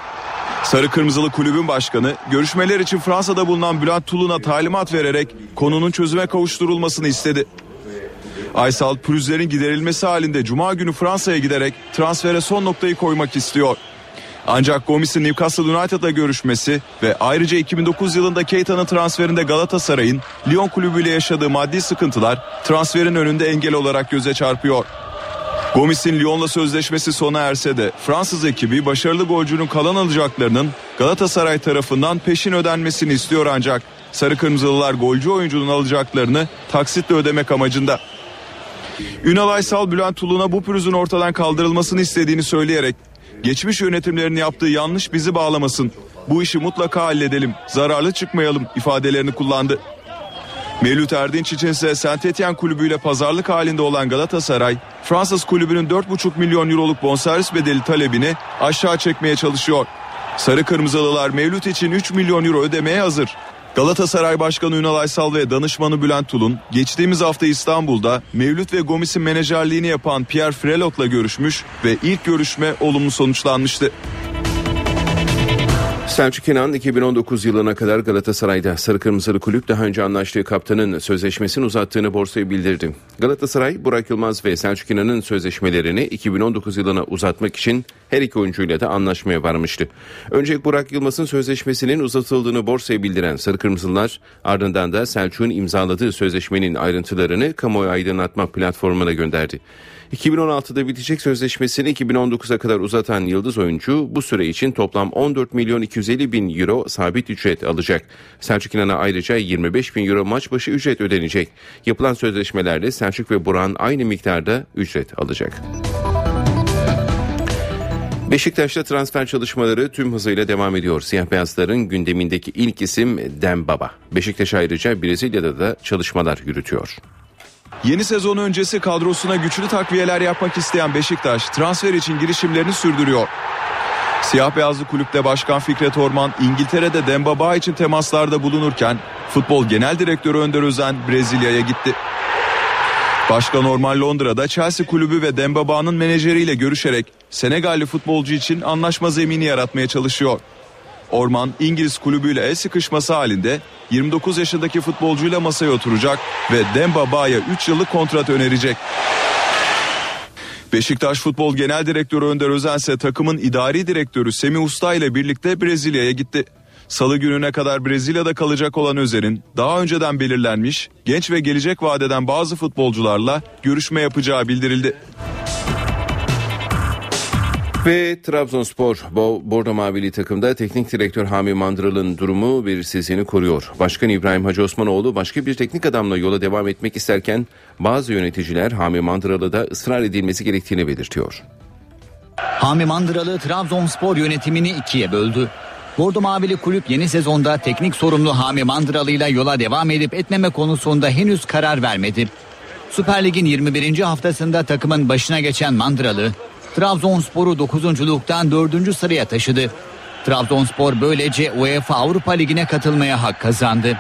Sarı Kırmızılı kulübün başkanı görüşmeler için Fransa'da bulunan Bülent Tulun'a talimat vererek konunun çözüme kavuşturulmasını istedi. Aysal pürüzlerin giderilmesi halinde Cuma günü Fransa'ya giderek transfere son noktayı koymak istiyor. Ancak Gomis'in Newcastle United'la görüşmesi ve ayrıca 2009 yılında Keita'nın transferinde Galatasaray'ın Lyon kulübüyle yaşadığı maddi sıkıntılar transferin önünde engel olarak göze çarpıyor. Gomis'in Lyon'la sözleşmesi sona erse de Fransız ekibi başarılı golcünün kalan alacaklarının Galatasaray tarafından peşin ödenmesini istiyor ancak Sarı Kırmızılılar golcü oyuncunun alacaklarını taksitle ödemek amacında. Ünal Aysal Bülent Tulun'a bu pürüzün ortadan kaldırılmasını istediğini söyleyerek geçmiş yönetimlerin yaptığı yanlış bizi bağlamasın. Bu işi mutlaka halledelim, zararlı çıkmayalım ifadelerini kullandı. Mevlüt Erdinç için ise Saint Etienne kulübüyle pazarlık halinde olan Galatasaray, Fransız kulübünün 4,5 milyon euroluk bonservis bedeli talebini aşağı çekmeye çalışıyor. Sarı Kırmızılılar Mevlüt için 3 milyon euro ödemeye hazır. Galatasaray Başkanı Ünal Aysal ve danışmanı Bülent Tulun geçtiğimiz hafta İstanbul'da Mevlüt ve Gomis'in menajerliğini yapan Pierre Frelot'la görüşmüş ve ilk görüşme olumlu sonuçlanmıştı.
Selçuk İnan 2019 yılına kadar Galatasaray'da Sarı Kırmızılı Kulüp daha önce anlaştığı kaptanın sözleşmesini uzattığını borsaya bildirdi. Galatasaray Burak Yılmaz ve Selçuk İnan'ın sözleşmelerini 2019 yılına uzatmak için her iki oyuncuyla da anlaşmaya varmıştı. Önce Burak Yılmaz'ın sözleşmesinin uzatıldığını borsaya bildiren Sarı Kırmızılar ardından da Selçuk'un imzaladığı sözleşmenin ayrıntılarını kamuoyu aydınlatma platformuna gönderdi. 2016'da bitecek sözleşmesini 2019'a kadar uzatan Yıldız oyuncu bu süre için toplam 14 milyon 250 bin euro sabit ücret alacak. Selçuk İnan'a ayrıca 25 bin euro maç başı ücret ödenecek. Yapılan sözleşmelerde Selçuk ve Buran aynı miktarda ücret alacak. Beşiktaş'ta transfer çalışmaları tüm hızıyla devam ediyor. Siyah beyazların gündemindeki ilk isim Dembaba. Beşiktaş ayrıca Brezilya'da da çalışmalar yürütüyor.
Yeni sezon öncesi kadrosuna güçlü takviyeler yapmak isteyen Beşiktaş transfer için girişimlerini sürdürüyor. Siyah beyazlı kulüpte başkan Fikret Orman İngiltere'de Dembaba için temaslarda bulunurken futbol genel direktörü Önder Özen Brezilya'ya gitti. Başkan Orman Londra'da Chelsea kulübü ve Dembaba'nın menajeriyle görüşerek Senegalli futbolcu için anlaşma zemini yaratmaya çalışıyor. Orman İngiliz kulübüyle el sıkışması halinde 29 yaşındaki futbolcuyla masaya oturacak ve Demba Ba'ya 3 yıllık kontrat önerecek. Beşiktaş Futbol Genel Direktörü Önder Özen ise takımın idari direktörü Semih Usta ile birlikte Brezilya'ya gitti. Salı gününe kadar Brezilya'da kalacak olan Özer'in daha önceden belirlenmiş genç ve gelecek vadeden bazı futbolcularla görüşme yapacağı bildirildi.
Ve Trabzonspor Bordo Mavili takımda teknik direktör Hami Mandıralı'nın durumu belirsizliğini koruyor. Başkan İbrahim Hacı Osmanoğlu başka bir teknik adamla yola devam etmek isterken bazı yöneticiler Hami Mandıralı'da ısrar edilmesi gerektiğini belirtiyor.
Hami Mandıralı Trabzonspor yönetimini ikiye böldü. Bordo Mavili kulüp yeni sezonda teknik sorumlu Hami Mandıralı ile yola devam edip etmeme konusunda henüz karar vermedi. Süper Lig'in 21. haftasında takımın başına geçen Mandıralı Trabzonspor'u 9.luktan 4. sıraya taşıdı. Trabzonspor böylece UEFA Avrupa Ligi'ne katılmaya hak kazandı.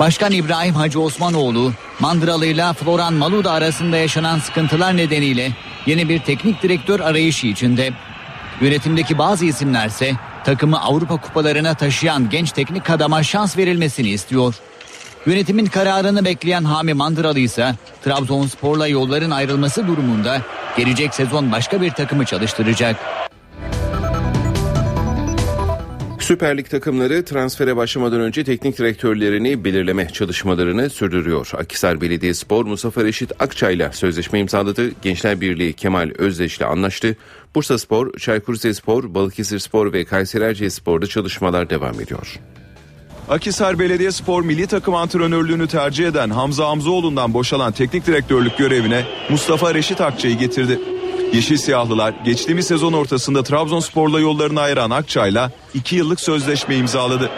Başkan İbrahim Hacı Osmanoğlu, Mandıralı ile Floran Maluda arasında yaşanan sıkıntılar nedeniyle yeni bir teknik direktör arayışı içinde. Yönetimdeki bazı isimlerse takımı Avrupa kupalarına taşıyan genç teknik adama şans verilmesini istiyor. Yönetimin kararını bekleyen Hami Mandıralı ise Trabzonspor'la yolların ayrılması durumunda gelecek sezon başka bir takımı çalıştıracak.
Süper Lig takımları transfere başlamadan önce teknik direktörlerini belirleme çalışmalarını sürdürüyor. Akhisar Belediyespor Mustafa Reşit Akçay'la sözleşme imzaladı. Gençler Birliği Kemal Özdeş'le anlaştı. Bursa Spor, Çaykur Rizespor, Balıkesir Spor ve Kayseri Erciyespor'da çalışmalar devam ediyor.
Akhisar Belediyespor milli takım antrenörlüğünü tercih eden Hamza Hamzoğlu'ndan boşalan teknik direktörlük görevine Mustafa Reşit Akçay'ı getirdi. Yeşil Siyahlılar geçtiğimiz sezon ortasında Trabzonspor'la yollarını ayıran Akçay'la 2 yıllık sözleşme imzaladı.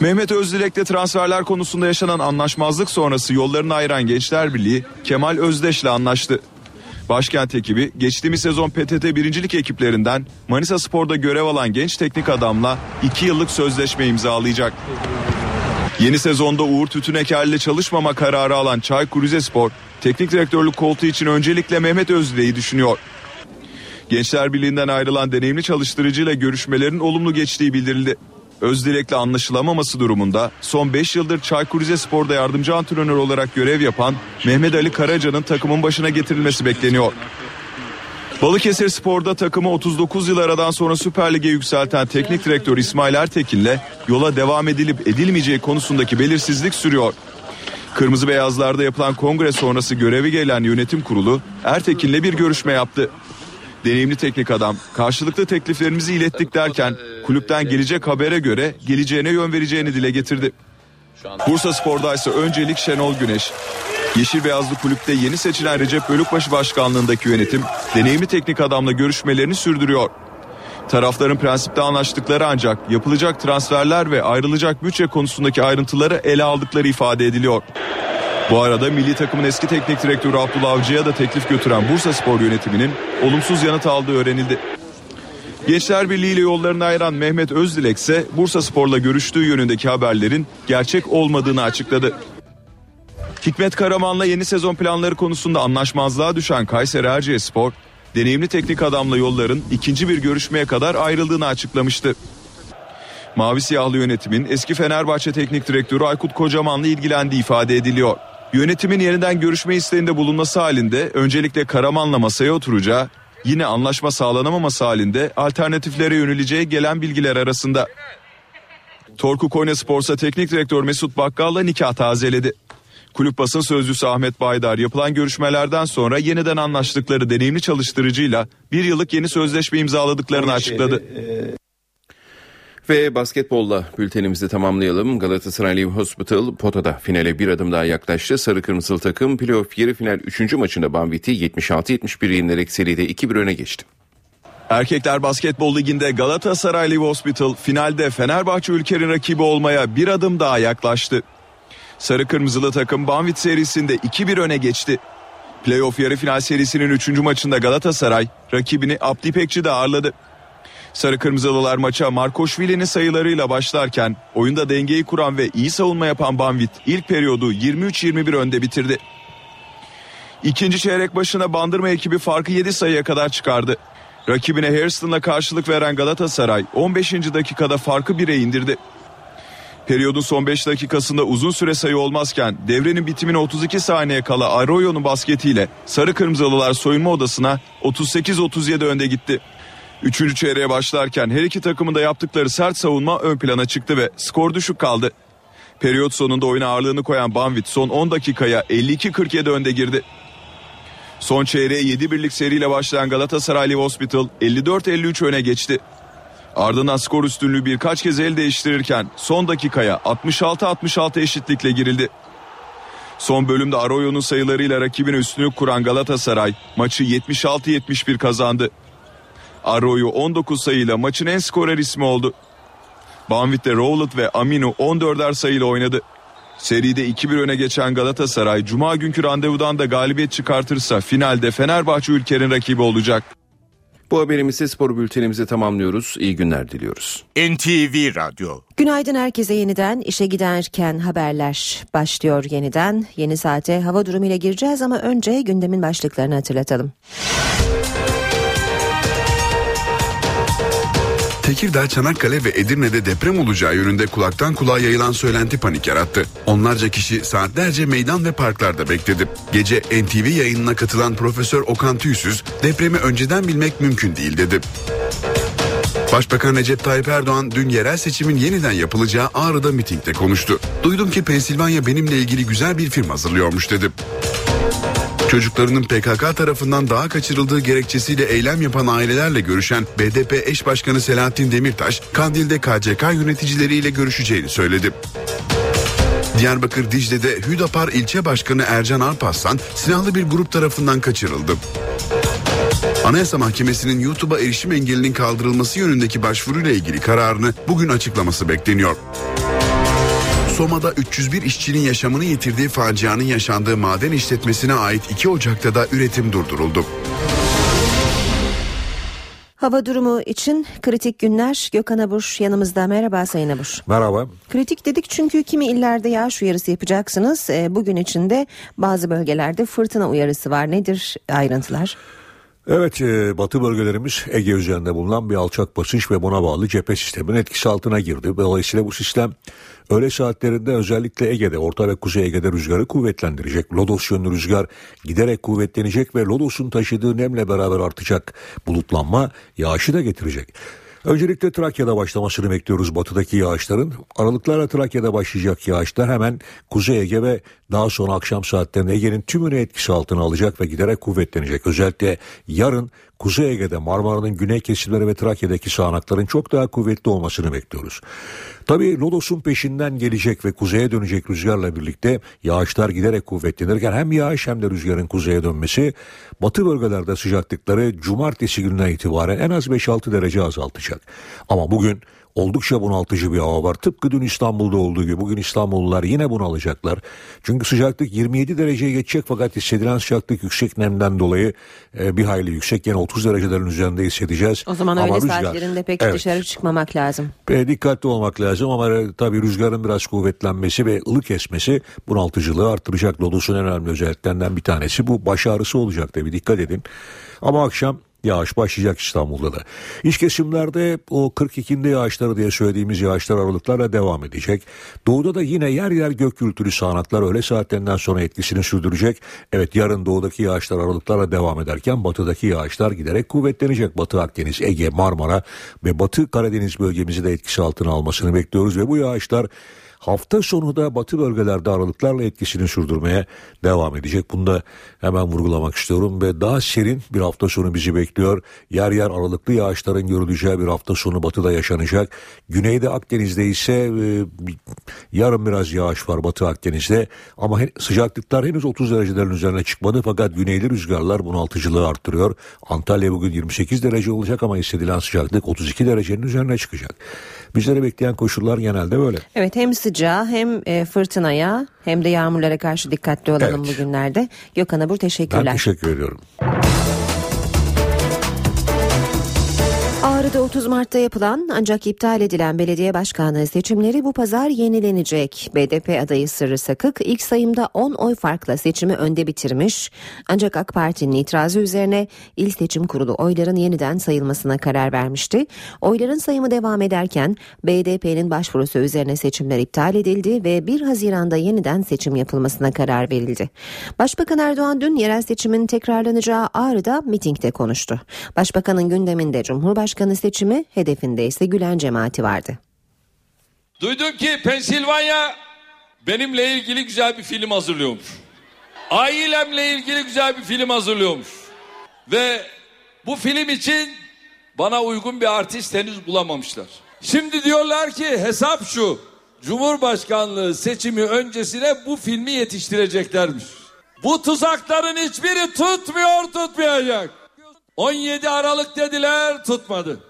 Mehmet Özdilek'le transferler konusunda yaşanan anlaşmazlık sonrası yollarını ayıran Gençler Birliği Kemal Özdeş'le anlaştı. Başkent ekibi geçtiğimiz sezon PTT birincilik ekiplerinden Manisa Spor'da görev alan genç teknik adamla 2 yıllık sözleşme imzalayacak. Yeni sezonda Uğur Tütüneker ile çalışmama kararı alan Çaykur Rizespor, teknik direktörlük koltuğu için öncelikle Mehmet Özdile'yi düşünüyor. Gençler Birliği'nden ayrılan deneyimli çalıştırıcıyla görüşmelerin olumlu geçtiği bildirildi. Özdilek'le anlaşılamaması durumunda son 5 yıldır Çaykur Rizespor'da yardımcı antrenör olarak görev yapan Mehmet Ali Karaca'nın takımın başına getirilmesi bekleniyor. Balıkesir Spor'da takımı 39 yıl aradan sonra Süper Lig'e yükselten teknik direktör İsmail Ertekin'le yola devam edilip edilmeyeceği konusundaki belirsizlik sürüyor. Kırmızı Beyazlar'da yapılan kongre sonrası görevi gelen yönetim kurulu Ertekin'le bir görüşme yaptı. Deneyimli teknik adam karşılıklı tekliflerimizi ilettik derken kulüpten gelecek habere göre geleceğine yön vereceğini dile getirdi. Bursa Spor'da ise öncelik Şenol Güneş. Yeşil Beyazlı kulüpte yeni seçilen Recep Bölükbaşı başkanlığındaki yönetim deneyimli teknik adamla görüşmelerini sürdürüyor. Tarafların prensipte anlaştıkları ancak yapılacak transferler ve ayrılacak bütçe konusundaki ayrıntıları ele aldıkları ifade ediliyor. Bu arada milli takımın eski teknik direktörü Abdullah Avcı'ya da teklif götüren Bursa Spor yönetiminin olumsuz yanıt aldığı öğrenildi. Gençler Birliği ile yollarını ayıran Mehmet Özdilek ise Bursa Spor'la görüştüğü yönündeki haberlerin gerçek olmadığını açıkladı. Hikmet Karaman'la yeni sezon planları konusunda anlaşmazlığa düşen Kayseri Erciyesspor, deneyimli teknik adamla yolların ikinci bir görüşmeye kadar ayrıldığını açıklamıştı. Mavi Siyahlı yönetimin eski Fenerbahçe Teknik Direktörü Aykut Kocaman'la ilgilendiği ifade ediliyor. Yönetimin yeniden görüşme isteğinde bulunması halinde öncelikle Karaman'la masaya oturacağı, yine anlaşma sağlanamaması halinde alternatiflere yöneleceği gelen bilgiler arasında. Torku Konya Spor'sa teknik direktör Mesut Bakkal'la nikah tazeledi. Kulüp basın sözcüsü Ahmet Baydar yapılan görüşmelerden sonra yeniden anlaştıkları deneyimli çalıştırıcıyla bir yıllık yeni sözleşme imzaladıklarını açıkladı.
Ve basketbolla bültenimizi tamamlayalım. Galatasaray Hospital potada finale bir adım daha yaklaştı. Sarı Kırmızılı takım playoff yarı final 3. maçında Banvit'i 76-71 yenilerek seride 2-1 öne geçti.
Erkekler Basketbol Ligi'nde Galatasaray Live Hospital finalde Fenerbahçe ülkenin rakibi olmaya bir adım daha yaklaştı. Sarı Kırmızılı takım Banvit serisinde 2-1 öne geçti. Playoff yarı final serisinin 3. maçında Galatasaray rakibini Abdi Pekçi'de ağırladı. Sarı Kırmızılılar maça Markoşvili'nin sayılarıyla başlarken oyunda dengeyi kuran ve iyi savunma yapan Banvit ilk periyodu 23-21 önde bitirdi. İkinci çeyrek başına bandırma ekibi farkı 7 sayıya kadar çıkardı. Rakibine Hairston'la karşılık veren Galatasaray 15. dakikada farkı 1'e indirdi. Periyodun son 5 dakikasında uzun süre sayı olmazken devrenin bitimine 32 saniye kala Arroyo'nun basketiyle Sarı Kırmızılılar soyunma odasına 38-37 önde gitti. Üçüncü çeyreğe başlarken her iki takımın da yaptıkları sert savunma ön plana çıktı ve skor düşük kaldı. Periyot sonunda oyuna ağırlığını koyan Banvit son 10 dakikaya 52-47 önde girdi. Son çeyreğe 7 birlik seriyle başlayan Galatasaray Live Hospital 54-53 öne geçti. Ardından skor üstünlüğü birkaç kez el değiştirirken son dakikaya 66-66 eşitlikle girildi. Son bölümde Arroyo'nun sayılarıyla rakibine üstünlük kuran Galatasaray maçı 76-71 kazandı. Arroyo 19 sayıyla maçın en skorer ismi oldu. Banvit'te Rowland ve Aminu 14'er sayıyla oynadı. Seride 2-1 öne geçen Galatasaray Cuma günkü randevudan da galibiyet çıkartırsa finalde Fenerbahçe ülkenin rakibi olacak.
Bu haberimizi spor bültenimizi tamamlıyoruz. İyi günler diliyoruz.
NTV Radyo
Günaydın herkese yeniden işe giderken haberler başlıyor yeniden. Yeni saate hava durumuyla gireceğiz ama önce gündemin başlıklarını hatırlatalım.
Tekirdağ, Çanakkale ve Edirne'de deprem olacağı yönünde kulaktan kulağa yayılan söylenti panik yarattı. Onlarca kişi saatlerce meydan ve parklarda bekledi. Gece NTV yayınına katılan Profesör Okan Tüysüz depremi önceden bilmek mümkün değil dedi. Başbakan Recep Tayyip Erdoğan dün yerel seçimin yeniden yapılacağı Ağrı'da mitingde konuştu. Duydum ki Pensilvanya benimle ilgili güzel bir film hazırlıyormuş dedi. Çocuklarının PKK tarafından daha kaçırıldığı gerekçesiyle eylem yapan ailelerle görüşen BDP eş başkanı Selahattin Demirtaş, Kandil'de KCK yöneticileriyle görüşeceğini söyledi. Diyarbakır Dicle'de Hüdapar ilçe başkanı Ercan Alparslan silahlı bir grup tarafından kaçırıldı. Anayasa Mahkemesi'nin YouTube'a erişim engelinin kaldırılması yönündeki başvuruyla ilgili kararını bugün açıklaması bekleniyor. Soma'da 301 işçinin yaşamını yitirdiği facianın yaşandığı maden işletmesine ait 2 Ocak'ta da üretim durduruldu.
Hava durumu için kritik günler Gökhan Abur yanımızda. Merhaba Sayın Abur.
Merhaba.
Kritik dedik çünkü kimi illerde yağış uyarısı yapacaksınız. E, bugün içinde bazı bölgelerde fırtına uyarısı var. Nedir ayrıntılar?
Evet e, batı bölgelerimiz Ege üzerinde bulunan bir alçak basınç ve buna bağlı cephe sisteminin etkisi altına girdi. Dolayısıyla bu sistem öğle saatlerinde özellikle Ege'de, Orta ve Kuzey Ege'de rüzgarı kuvvetlendirecek. Lodos yönlü rüzgar giderek kuvvetlenecek ve Lodos'un taşıdığı nemle beraber artacak bulutlanma yağışı da getirecek. Öncelikle Trakya'da başlamasını bekliyoruz batıdaki yağışların. Aralıklarla Trakya'da başlayacak yağışlar hemen Kuzey Ege ve daha sonra akşam saatlerinde Ege'nin tümünü etkisi altına alacak ve giderek kuvvetlenecek. Özellikle yarın Kuzey Ege'de Marmara'nın güney kesimleri ve Trakya'daki sağanakların çok daha kuvvetli olmasını bekliyoruz. Tabii Lodos'un peşinden gelecek ve kuzeye dönecek rüzgarla birlikte yağışlar giderek kuvvetlenirken hem yağış hem de rüzgarın kuzeye dönmesi batı bölgelerde sıcaklıkları cumartesi gününe itibaren en az 5-6 derece azaltacak. Ama bugün oldukça bunaltıcı bir hava var. Tıpkı dün İstanbul'da olduğu gibi bugün İstanbullular yine bunalacaklar. Çünkü sıcaklık 27 dereceye geçecek fakat hissedilen sıcaklık yüksek nemden dolayı e, bir hayli yüksek. Yani 30 derecelerin üzerinde hissedeceğiz.
O zaman
ama
öğle
rüzgar,
saatlerinde pek
evet,
dışarı çıkmamak lazım.
e, dikkatli olmak lazım ama e, tabii rüzgarın biraz kuvvetlenmesi ve ılık esmesi bunaltıcılığı artıracak. Lodos'un en önemli özelliklerinden bir tanesi bu baş ağrısı olacak tabii dikkat edin. Ama akşam yağış başlayacak İstanbul'da da. İç kesimlerde o 42'inde yağışları diye söylediğimiz yağışlar aralıklarla devam edecek. Doğuda da yine yer yer gök gürültülü sağanaklar öğle saatlerinden sonra etkisini sürdürecek. Evet yarın doğudaki yağışlar aralıklarla devam ederken batıdaki yağışlar giderek kuvvetlenecek. Batı Akdeniz, Ege, Marmara ve Batı Karadeniz bölgemizi de etkisi altına almasını bekliyoruz ve bu yağışlar hafta sonu da batı bölgelerde aralıklarla etkisini sürdürmeye devam edecek. Bunu da hemen vurgulamak istiyorum ve daha serin bir hafta sonu bizi bekliyor. Yer yer aralıklı yağışların görüleceği bir hafta sonu batıda yaşanacak. Güneyde Akdeniz'de ise e, yarın biraz yağış var batı Akdeniz'de ama he, sıcaklıklar henüz 30 derecelerin üzerine çıkmadı fakat güneyli rüzgarlar bunaltıcılığı arttırıyor. Antalya bugün 28 derece olacak ama hissedilen sıcaklık 32 derecenin üzerine çıkacak. Bizleri bekleyen koşullar genelde böyle.
Evet hem sıcağa hem e, fırtınaya hem de yağmurlara karşı dikkatli olalım
Evet.
bugünlerde. Gökhan Abur teşekkürler.
Ben teşekkür ediyorum.
Ağrı'da 30 Mart'ta yapılan ancak iptal edilen belediye başkanlığı seçimleri bu pazar yenilenecek. BDP adayı Sırrı Sakık ilk sayımda 10 oy farkla seçimi önde bitirmiş. Ancak AK Parti'nin itirazı üzerine İl Seçim Kurulu oyların yeniden sayılmasına karar vermişti. Oyların sayımı devam ederken BDP'nin başvurusu üzerine seçimler iptal edildi ve 1 Haziran'da yeniden seçim yapılmasına karar verildi. Başbakan Erdoğan dün yerel seçimin tekrarlanacağı Ağrı'da mitingde konuştu. Başbakanın gündeminde Cumhurbaşkanı seçimi hedefinde ise Gülen cemaati vardı.
Duydum ki Pensilvanya benimle ilgili güzel bir film hazırlıyormuş. Ailemle ilgili güzel bir film hazırlıyormuş. Ve bu film için bana uygun bir artist henüz bulamamışlar. Şimdi diyorlar ki hesap şu. Cumhurbaşkanlığı seçimi öncesine bu filmi yetiştireceklermiş. Bu tuzakların hiçbiri tutmuyor tutmayacak. 17 Aralık dediler tutmadı.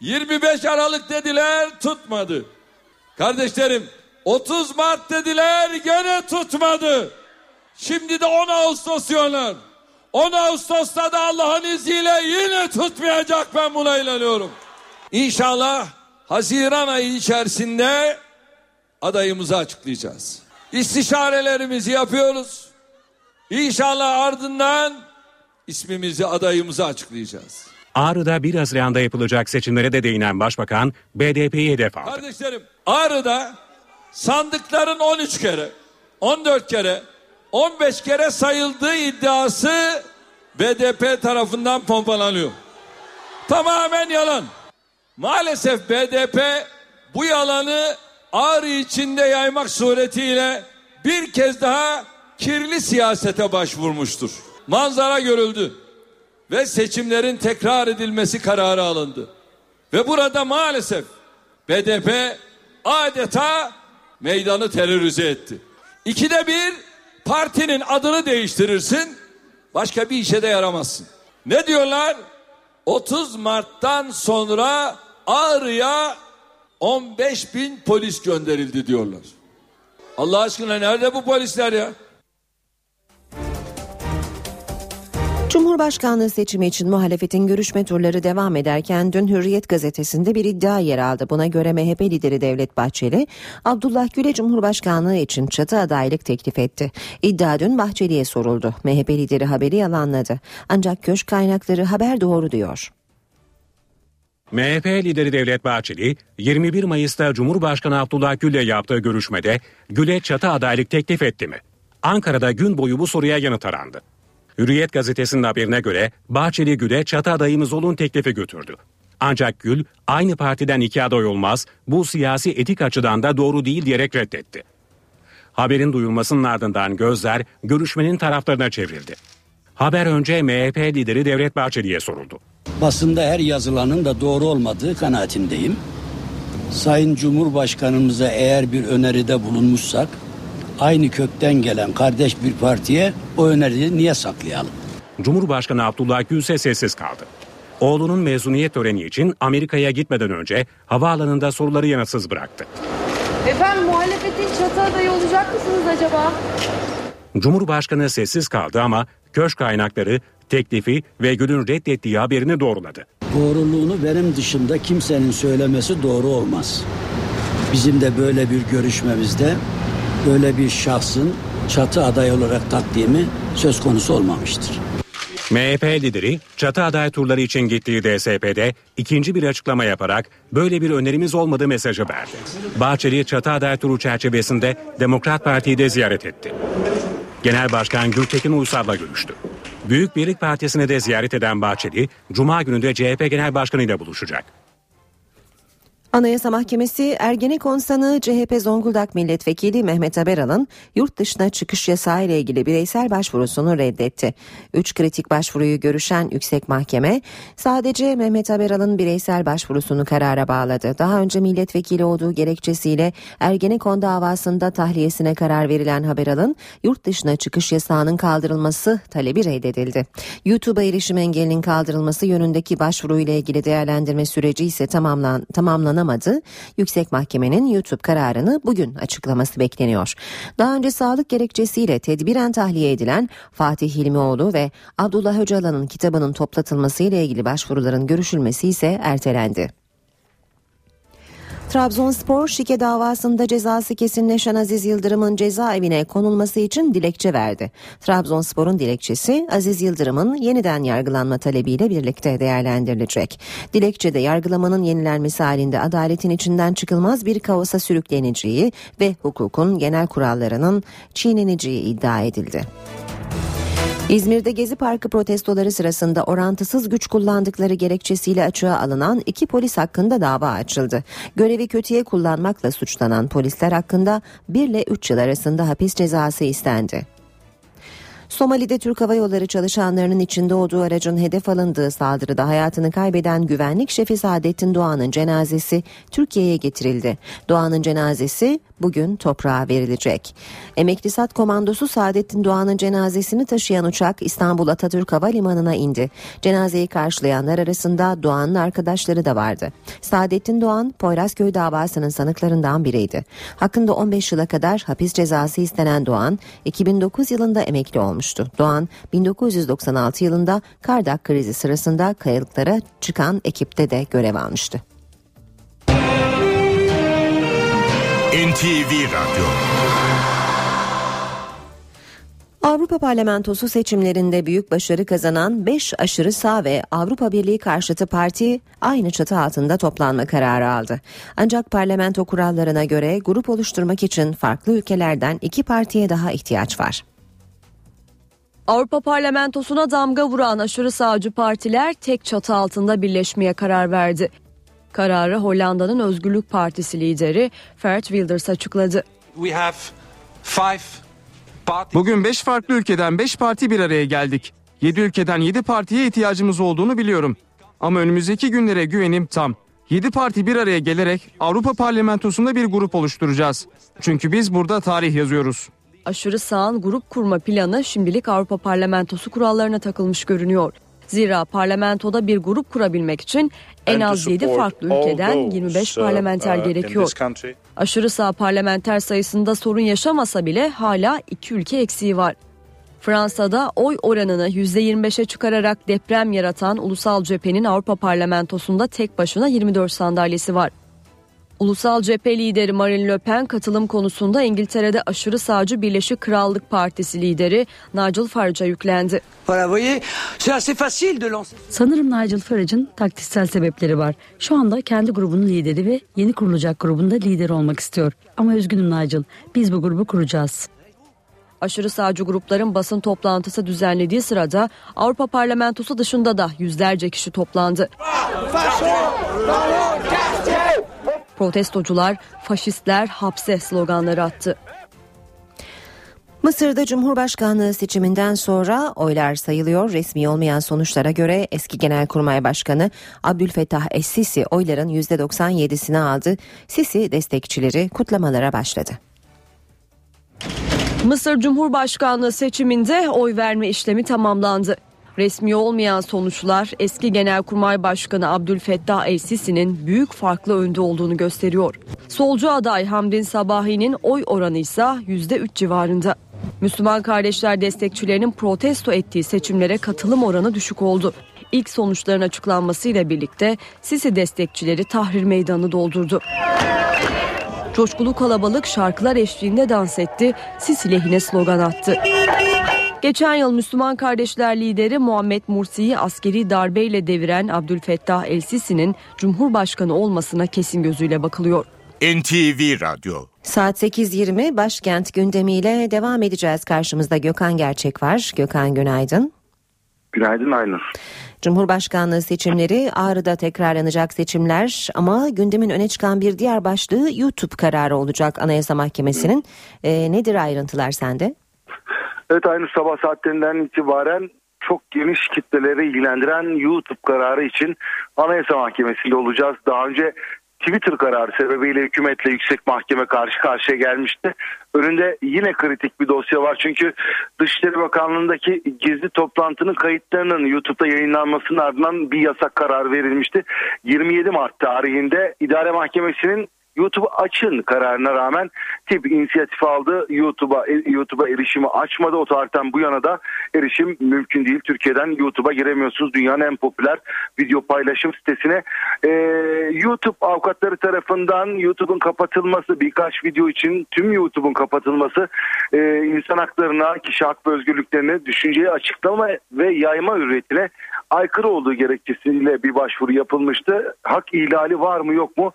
25 Aralık dediler tutmadı. Kardeşlerim 30 Mart dediler gene tutmadı. Şimdi de 10 Ağustos diyorlar. 10 Ağustos'ta da Allah'ın izniyle yine tutmayacak ben buna inanıyorum. İnşallah Haziran ayı içerisinde adayımızı açıklayacağız. İstişarelerimizi yapıyoruz. İnşallah ardından ismimizi adayımızı açıklayacağız.
Ağrı'da 1 Haziran'da yapılacak seçimlere de değinen Başbakan BDP'yi hedef aldı.
Kardeşlerim Ağrı'da sandıkların 13 kere, 14 kere, 15 kere sayıldığı iddiası BDP tarafından pompalanıyor. Tamamen yalan. Maalesef BDP bu yalanı Ağrı içinde yaymak suretiyle bir kez daha kirli siyasete başvurmuştur. Manzara görüldü ve seçimlerin tekrar edilmesi kararı alındı. Ve burada maalesef BDP adeta meydanı terörize etti. İkide bir partinin adını değiştirirsin, başka bir işe de yaramazsın. Ne diyorlar? 30 Mart'tan sonra Ağrı'ya 15 bin polis gönderildi diyorlar. Allah aşkına nerede bu polisler ya?
Cumhurbaşkanlığı seçimi için muhalefetin görüşme turları devam ederken dün Hürriyet gazetesinde bir iddia yer aldı. Buna göre MHP lideri Devlet Bahçeli, Abdullah Gül'e Cumhurbaşkanlığı için çatı adaylık teklif etti. İddia dün Bahçeli'ye soruldu. MHP lideri haberi yalanladı. Ancak köşk kaynakları haber doğru diyor.
MHP lideri Devlet Bahçeli 21 Mayıs'ta Cumhurbaşkanı Abdullah Gül'le yaptığı görüşmede Gül'e çatı adaylık teklif etti mi? Ankara'da gün boyu bu soruya yanıt arandı. Hürriyet gazetesinin haberine göre Bahçeli Gül'e çatı adayımız olun teklifi götürdü. Ancak Gül aynı partiden iki aday olmaz bu siyasi etik açıdan da doğru değil diyerek reddetti. Haberin duyulmasının ardından gözler görüşmenin taraflarına çevrildi. Haber önce MHP lideri Devlet Bahçeli'ye soruldu.
Basında her yazılanın da doğru olmadığı kanaatindeyim. Sayın Cumhurbaşkanımıza eğer bir öneride bulunmuşsak aynı kökten gelen kardeş bir partiye o öneriyi niye saklayalım?
Cumhurbaşkanı Abdullah Gül ise sessiz kaldı. Oğlunun mezuniyet töreni için Amerika'ya gitmeden önce havaalanında soruları yanıtsız bıraktı.
Efendim muhalefetin çatı adayı olacak mısınız acaba?
Cumhurbaşkanı sessiz kaldı ama köşk kaynakları teklifi ve Gül'ün reddettiği haberini doğruladı.
Doğruluğunu benim dışında kimsenin söylemesi doğru olmaz. Bizim de böyle bir görüşmemizde böyle bir şahsın çatı aday olarak takdimi söz konusu olmamıştır.
MHP lideri çatı aday turları için gittiği DSP'de ikinci bir açıklama yaparak böyle bir önerimiz olmadığı mesajı verdi. Bahçeli çatı aday turu çerçevesinde Demokrat Parti'yi de ziyaret etti. Genel Başkan Gültekin Uysal'la görüştü. Büyük Birlik Partisi'ni de ziyaret eden Bahçeli, Cuma günü de CHP Genel Başkanı ile buluşacak.
Anayasa Mahkemesi Ergenekon sanığı CHP Zonguldak Milletvekili Mehmet Haberal'ın yurt dışına çıkış yasağı ile ilgili bireysel başvurusunu reddetti. Üç kritik başvuruyu görüşen Yüksek Mahkeme sadece Mehmet Haberal'ın bireysel başvurusunu karara bağladı. Daha önce milletvekili olduğu gerekçesiyle Ergenekon davasında tahliyesine karar verilen Haberal'ın yurt dışına çıkış yasağının kaldırılması talebi reddedildi. YouTube'a erişim engelinin kaldırılması yönündeki başvuruyla ilgili değerlendirme süreci ise tamamlan, tamamlanan açıklanamadı. Yüksek Mahkemenin YouTube kararını bugün açıklaması bekleniyor. Daha önce sağlık gerekçesiyle tedbiren tahliye edilen Fatih Hilmioğlu ve Abdullah Öcalan'ın kitabının toplatılması ile ilgili başvuruların görüşülmesi ise ertelendi. Trabzonspor şike davasında cezası kesinleşen Aziz Yıldırım'ın cezaevine konulması için dilekçe verdi. Trabzonspor'un dilekçesi Aziz Yıldırım'ın yeniden yargılanma talebiyle birlikte değerlendirilecek. Dilekçede yargılamanın yenilenmesi halinde adaletin içinden çıkılmaz bir kaosa sürükleneceği ve hukukun genel kurallarının çiğneneceği iddia edildi. İzmir'de Gezi Parkı protestoları sırasında orantısız güç kullandıkları gerekçesiyle açığa alınan iki polis hakkında dava açıldı. Görevi kötüye kullanmakla suçlanan polisler hakkında 1 ile 3 yıl arasında hapis cezası istendi. Somali'de Türk Hava Yolları çalışanlarının içinde olduğu aracın hedef alındığı saldırıda hayatını kaybeden güvenlik şefi Saadettin Doğan'ın cenazesi Türkiye'ye getirildi. Doğan'ın cenazesi bugün toprağa verilecek. Emekli Sat Komandosu Saadettin Doğan'ın cenazesini taşıyan uçak İstanbul Atatürk Havalimanı'na indi. Cenazeyi karşılayanlar arasında Doğan'ın arkadaşları da vardı. Saadettin Doğan Poyrazköy davasının sanıklarından biriydi. Hakkında 15 yıla kadar hapis cezası istenen Doğan 2009 yılında emekli olmuştu. Doğan 1996 yılında Kardak krizi sırasında kayalıklara çıkan ekipte de görev almıştı.
NTV Radyo
Avrupa Parlamentosu seçimlerinde büyük başarı kazanan 5 aşırı sağ ve Avrupa Birliği karşıtı parti aynı çatı altında toplanma kararı aldı. Ancak parlamento kurallarına göre grup oluşturmak için farklı ülkelerden iki partiye daha ihtiyaç var.
Avrupa Parlamentosu'na damga vuran aşırı sağcı partiler tek çatı altında birleşmeye karar verdi. Kararı Hollanda'nın Özgürlük Partisi lideri Geert Wilders açıkladı.
Bugün 5 farklı ülkeden 5 parti bir araya geldik. 7 ülkeden 7 partiye ihtiyacımız olduğunu biliyorum. Ama önümüzdeki günlere güvenim tam. 7 parti bir araya gelerek Avrupa Parlamentosu'nda bir grup oluşturacağız. Çünkü biz burada tarih yazıyoruz.
Aşırı sağın grup kurma planı şimdilik Avrupa Parlamentosu kurallarına takılmış görünüyor. Zira parlamentoda bir grup kurabilmek için en az 7 farklı ülkeden 25 parlamenter gerekiyor. Aşırı sağ parlamenter sayısında sorun yaşamasa bile hala iki ülke eksiği var. Fransa'da oy oranını %25'e çıkararak deprem yaratan Ulusal Cephe'nin Avrupa Parlamentosu'nda tek başına 24 sandalyesi var. Ulusal Cephe lideri Marine Le Pen katılım konusunda İngiltere'de aşırı sağcı Birleşik Krallık Partisi lideri Nigel Farage'a yüklendi.
Sanırım Nigel Farage'ın taktiksel sebepleri var. Şu anda kendi grubunun lideri ve yeni kurulacak grubunda lider olmak istiyor. Ama üzgünüm Nigel, biz bu grubu kuracağız.
Aşırı sağcı grupların basın toplantısı düzenlediği sırada Avrupa Parlamentosu dışında da yüzlerce kişi toplandı. Protestocular faşistler hapse sloganları attı.
Mısır'da Cumhurbaşkanlığı seçiminden sonra oylar sayılıyor. Resmi olmayan sonuçlara göre eski Genelkurmay Başkanı Abdülfettah Es-Sisi oyların %97'sini aldı. Sisi destekçileri kutlamalara başladı.
Mısır Cumhurbaşkanlığı seçiminde oy verme işlemi tamamlandı. Resmi olmayan sonuçlar eski Genelkurmay Başkanı Abdülfettah El-Sisi'nin büyük farklı önde olduğunu gösteriyor. Solcu aday Hamdin Sabahi'nin oy oranı ise %3 civarında. Müslüman kardeşler destekçilerinin protesto ettiği seçimlere katılım oranı düşük oldu. İlk sonuçların açıklanmasıyla birlikte Sisi destekçileri Tahrir Meydanı doldurdu. Coşkulu kalabalık şarkılar eşliğinde dans etti, Sisi lehine slogan attı. Geçen yıl Müslüman Kardeşler lideri Muhammed Mursi'yi askeri darbeyle deviren Abdülfettah El-Sisi'nin Cumhurbaşkanı olmasına kesin gözüyle bakılıyor.
NTV Radyo
Saat 8.20 başkent gündemiyle devam edeceğiz. Karşımızda Gökhan Gerçek var. Gökhan günaydın.
Günaydın Aynur.
Cumhurbaşkanlığı seçimleri Ağrı'da tekrarlanacak seçimler ama gündemin öne çıkan bir diğer başlığı YouTube kararı olacak Anayasa Mahkemesi'nin. E, nedir ayrıntılar sende?
Evet aynı sabah saatlerinden itibaren çok geniş kitleleri ilgilendiren YouTube kararı için Anayasa Mahkemesi'nde olacağız. Daha önce Twitter kararı sebebiyle hükümetle yüksek mahkeme karşı karşıya gelmişti. Önünde yine kritik bir dosya var çünkü Dışişleri Bakanlığı'ndaki gizli toplantının kayıtlarının YouTube'da yayınlanmasının ardından bir yasak karar verilmişti. 27 Mart tarihinde İdare Mahkemesi'nin YouTube açın kararına rağmen tip inisiyatif aldı. YouTube'a YouTube'a erişimi açmadı. O tarihten bu yana da erişim mümkün değil. Türkiye'den YouTube'a giremiyorsunuz. Dünyanın en popüler video paylaşım sitesine. Ee, YouTube avukatları tarafından YouTube'un kapatılması birkaç video için tüm YouTube'un kapatılması e, insan haklarına, kişi hak ve özgürlüklerine, düşünceyi açıklama ve yayma hürriyetine aykırı olduğu gerekçesiyle bir başvuru yapılmıştı. Hak ihlali var mı yok mu?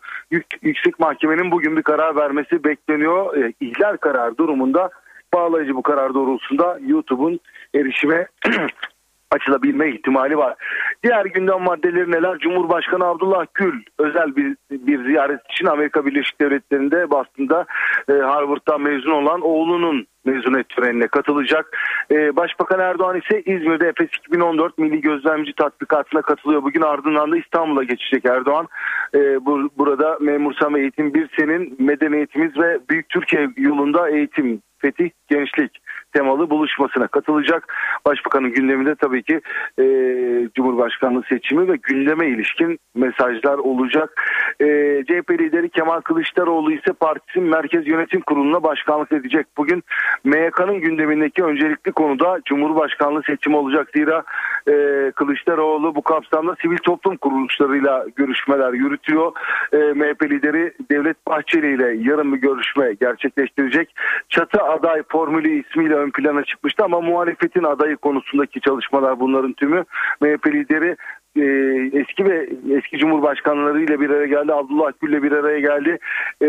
Yüksek Mahkemenin bugün bir karar vermesi bekleniyor. E, ihlal karar durumunda bağlayıcı bu karar doğrultusunda YouTube'un erişime açılabilme ihtimali var. Diğer gündem maddeleri neler? Cumhurbaşkanı Abdullah Gül özel bir, bir ziyaret için Amerika Birleşik Devletleri'nde Boston'da e, Harvard'dan mezun olan oğlunun mezuniyet törenine katılacak. Ee, Başbakan Erdoğan ise İzmir'de Efes 2014 Milli Gözlemci Tatbikatı'na katılıyor. Bugün ardından da İstanbul'a geçecek Erdoğan. Ee, bu, burada Memursam Eğitim bir senin medeniyetimiz ve Büyük Türkiye yolunda eğitim, fetih, gençlik temalı buluşmasına katılacak. Başbakanın gündeminde tabii ki e, Cumhurbaşkanlığı seçimi ve gündeme ilişkin mesajlar olacak. E, CHP lideri Kemal Kılıçdaroğlu ise partisinin Merkez Yönetim Kurulu'na başkanlık edecek. Bugün MYK'nın gündemindeki öncelikli konuda Cumhurbaşkanlığı seçimi olacak. Zira e, Kılıçdaroğlu bu kapsamda sivil toplum kuruluşlarıyla görüşmeler yürütüyor. E, MHP lideri Devlet Bahçeli ile yarın bir görüşme gerçekleştirecek. Çatı aday formülü ismiyle ön plana çıkmıştı ama muhalefetin adayı konusundaki çalışmalar bunların tümü MHP lideri e, eski ve eski cumhurbaşkanları ile bir araya geldi. Abdullah Gül ile bir araya geldi. E,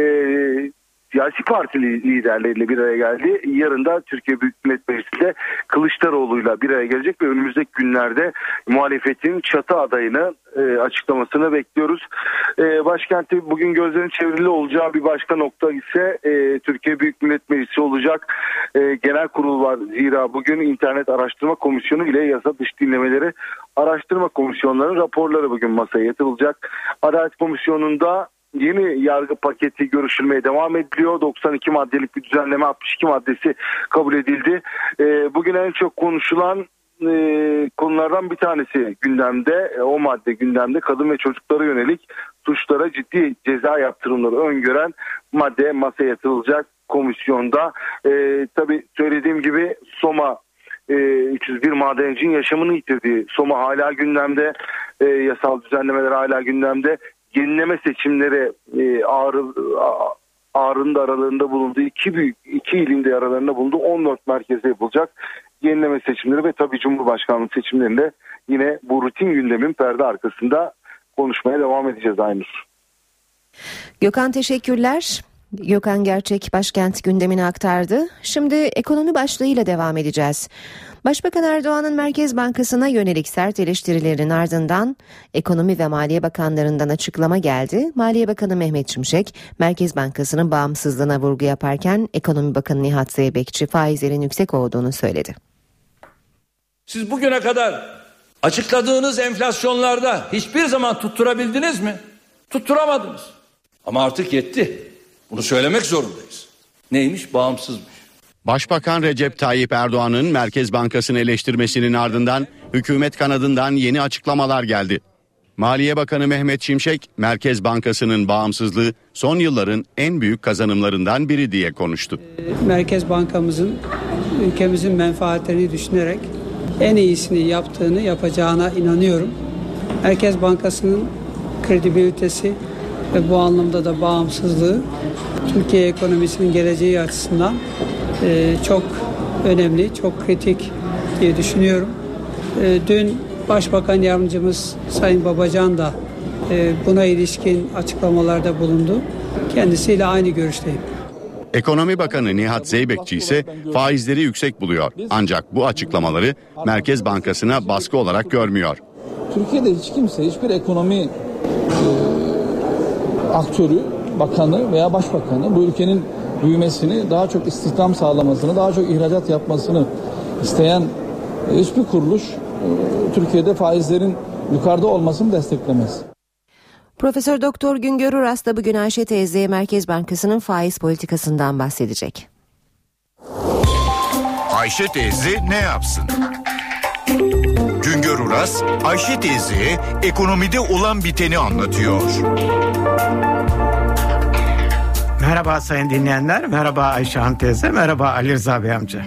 siyasi parti liderleriyle bir araya geldi. Yarın da Türkiye Büyük Millet Meclisi'nde Kılıçdaroğlu'yla bir araya gelecek ve önümüzdeki günlerde muhalefetin çatı adayını e, açıklamasını bekliyoruz. E, başkenti bugün gözlerin çevrili olacağı bir başka nokta ise e, Türkiye Büyük Millet Meclisi olacak. E, genel kurul var. Zira bugün İnternet Araştırma Komisyonu ile yasa dış dinlemeleri araştırma komisyonlarının raporları bugün masaya yatırılacak. Adalet Komisyonu'nda yeni yargı paketi görüşülmeye devam ediliyor. 92 maddelik bir düzenleme 62 maddesi kabul edildi. E, bugün en çok konuşulan e, konulardan bir tanesi gündemde e, o madde gündemde kadın ve çocuklara yönelik suçlara ciddi ceza yaptırımları öngören madde masaya yatırılacak komisyonda. E, tabii söylediğim gibi Soma e, 301 madencinin yaşamını yitirdiği Soma hala gündemde e, yasal düzenlemeler hala gündemde yenileme seçimleri e, Ağrı, Ağrı'nın da aralarında bulunduğu iki büyük iki ilin de aralarında bulunduğu 14 merkezde yapılacak yenileme seçimleri ve tabii Cumhurbaşkanlığı seçimlerinde yine bu rutin gündemin perde arkasında konuşmaya devam edeceğiz Aynur.
Gökhan teşekkürler. Gökhan Gerçek başkent gündemini aktardı. Şimdi ekonomi başlığıyla devam edeceğiz. Başbakan Erdoğan'ın Merkez Bankası'na yönelik sert eleştirilerin ardından Ekonomi ve Maliye Bakanlarından açıklama geldi. Maliye Bakanı Mehmet Şimşek, Merkez Bankası'nın bağımsızlığına vurgu yaparken Ekonomi Bakanı Nihat Zeybekçi faizlerin yüksek olduğunu söyledi.
Siz bugüne kadar açıkladığınız enflasyonlarda hiçbir zaman tutturabildiniz mi? Tutturamadınız. Ama artık yetti. Bunu söylemek zorundayız. Neymiş? Bağımsızmış.
Başbakan Recep Tayyip Erdoğan'ın Merkez Bankası'nı eleştirmesinin ardından hükümet kanadından yeni açıklamalar geldi. Maliye Bakanı Mehmet Şimşek, Merkez Bankası'nın bağımsızlığı son yılların en büyük kazanımlarından biri diye konuştu.
Merkez Bankamızın ülkemizin menfaatlerini düşünerek en iyisini yaptığını yapacağına inanıyorum. Merkez Bankası'nın kredibilitesi ve bu anlamda da bağımsızlığı Türkiye ekonomisinin geleceği açısından e, çok önemli, çok kritik diye düşünüyorum. E, dün Başbakan Yardımcımız Sayın Babacan da e, buna ilişkin açıklamalarda bulundu. Kendisiyle aynı görüşteyim.
Ekonomi Bakanı Nihat Zeybekçi ise faizleri yüksek buluyor. Ancak bu açıklamaları Merkez Bankası'na baskı olarak görmüyor.
Türkiye'de hiç kimse hiçbir ekonomi aktörü, bakanı veya başbakanı bu ülkenin büyümesini, daha çok istihdam sağlamasını, daha çok ihracat yapmasını isteyen hiçbir kuruluş e, Türkiye'de faizlerin yukarıda olmasını desteklemez.
Profesör Doktor Güngör Uras da bugün Ayşe teyze Merkez Bankası'nın faiz politikasından bahsedecek.
Ayşe teyze ne yapsın? Güngör Uras, Ayşe teyze ekonomide olan biteni anlatıyor.
Merhaba sayın dinleyenler, merhaba Ayşe teyze, merhaba Ali Rıza Bey amca.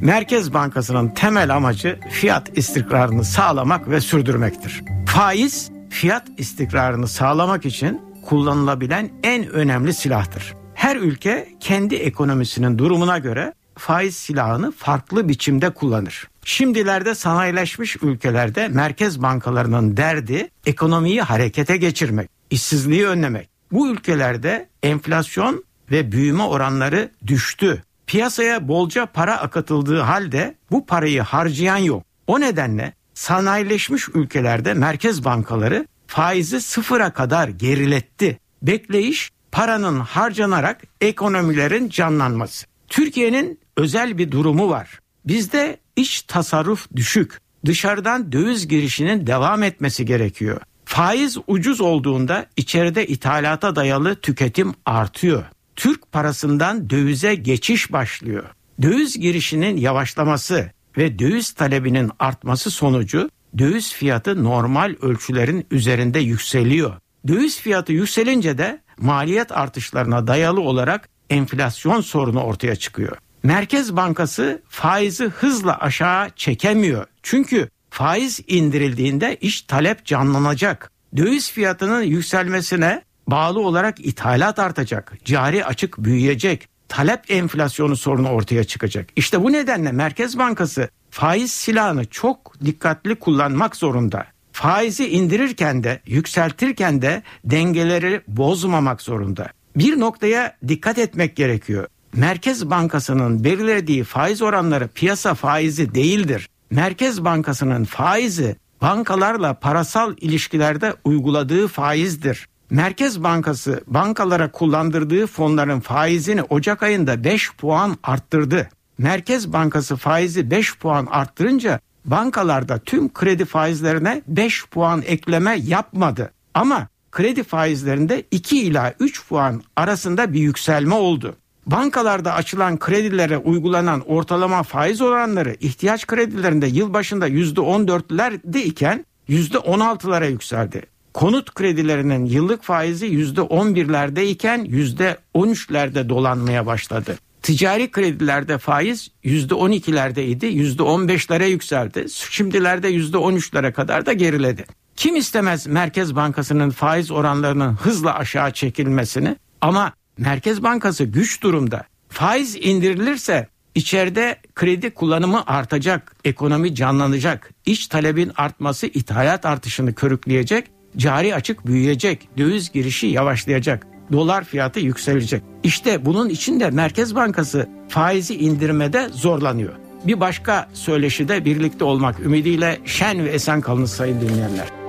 Merkez Bankası'nın temel amacı fiyat istikrarını sağlamak ve sürdürmektir. Faiz, fiyat istikrarını sağlamak için kullanılabilen en önemli silahtır. Her ülke kendi ekonomisinin durumuna göre faiz silahını farklı biçimde kullanır. Şimdilerde sanayileşmiş ülkelerde merkez bankalarının derdi ekonomiyi harekete geçirmek, işsizliği önlemek. Bu ülkelerde enflasyon ve büyüme oranları düştü. Piyasaya bolca para akıtıldığı halde bu parayı harcayan yok. O nedenle sanayileşmiş ülkelerde merkez bankaları faizi sıfıra kadar geriletti. Bekleyiş paranın harcanarak ekonomilerin canlanması. Türkiye'nin özel bir durumu var. Bizde iç tasarruf düşük. Dışarıdan döviz girişinin devam etmesi gerekiyor. Faiz ucuz olduğunda içeride ithalata dayalı tüketim artıyor. Türk parasından dövize geçiş başlıyor. Döviz girişinin yavaşlaması ve döviz talebinin artması sonucu döviz fiyatı normal ölçülerin üzerinde yükseliyor. Döviz fiyatı yükselince de maliyet artışlarına dayalı olarak enflasyon sorunu ortaya çıkıyor. Merkez Bankası faizi hızla aşağı çekemiyor. Çünkü faiz indirildiğinde iş talep canlanacak. Döviz fiyatının yükselmesine bağlı olarak ithalat artacak. Cari açık büyüyecek. Talep enflasyonu sorunu ortaya çıkacak. İşte bu nedenle Merkez Bankası faiz silahını çok dikkatli kullanmak zorunda. Faizi indirirken de yükseltirken de dengeleri bozmamak zorunda. Bir noktaya dikkat etmek gerekiyor. Merkez Bankası'nın belirlediği faiz oranları piyasa faizi değildir. Merkez Bankası'nın faizi bankalarla parasal ilişkilerde uyguladığı faizdir. Merkez Bankası bankalara kullandırdığı fonların faizini Ocak ayında 5 puan arttırdı. Merkez Bankası faizi 5 puan arttırınca bankalarda tüm kredi faizlerine 5 puan ekleme yapmadı. Ama kredi faizlerinde 2 ila 3 puan arasında bir yükselme oldu. Bankalarda açılan kredilere uygulanan ortalama faiz oranları ihtiyaç kredilerinde yılbaşında %14'lerde iken %16'lara yükseldi. Konut kredilerinin yıllık faizi %11'lerde iken %13'lerde dolanmaya başladı. Ticari kredilerde faiz %12'lerdeydi, %15'lere yükseldi. Şimdilerde %13'lere kadar da geriledi. Kim istemez Merkez Bankası'nın faiz oranlarının hızla aşağı çekilmesini ama Merkez Bankası güç durumda. Faiz indirilirse içeride kredi kullanımı artacak, ekonomi canlanacak, iç talebin artması ithalat artışını körükleyecek, cari açık büyüyecek, döviz girişi yavaşlayacak, dolar fiyatı yükselecek. İşte bunun için de Merkez Bankası faizi indirmede zorlanıyor. Bir başka söyleşide birlikte olmak ümidiyle şen ve esen kalın sayın dinleyenler.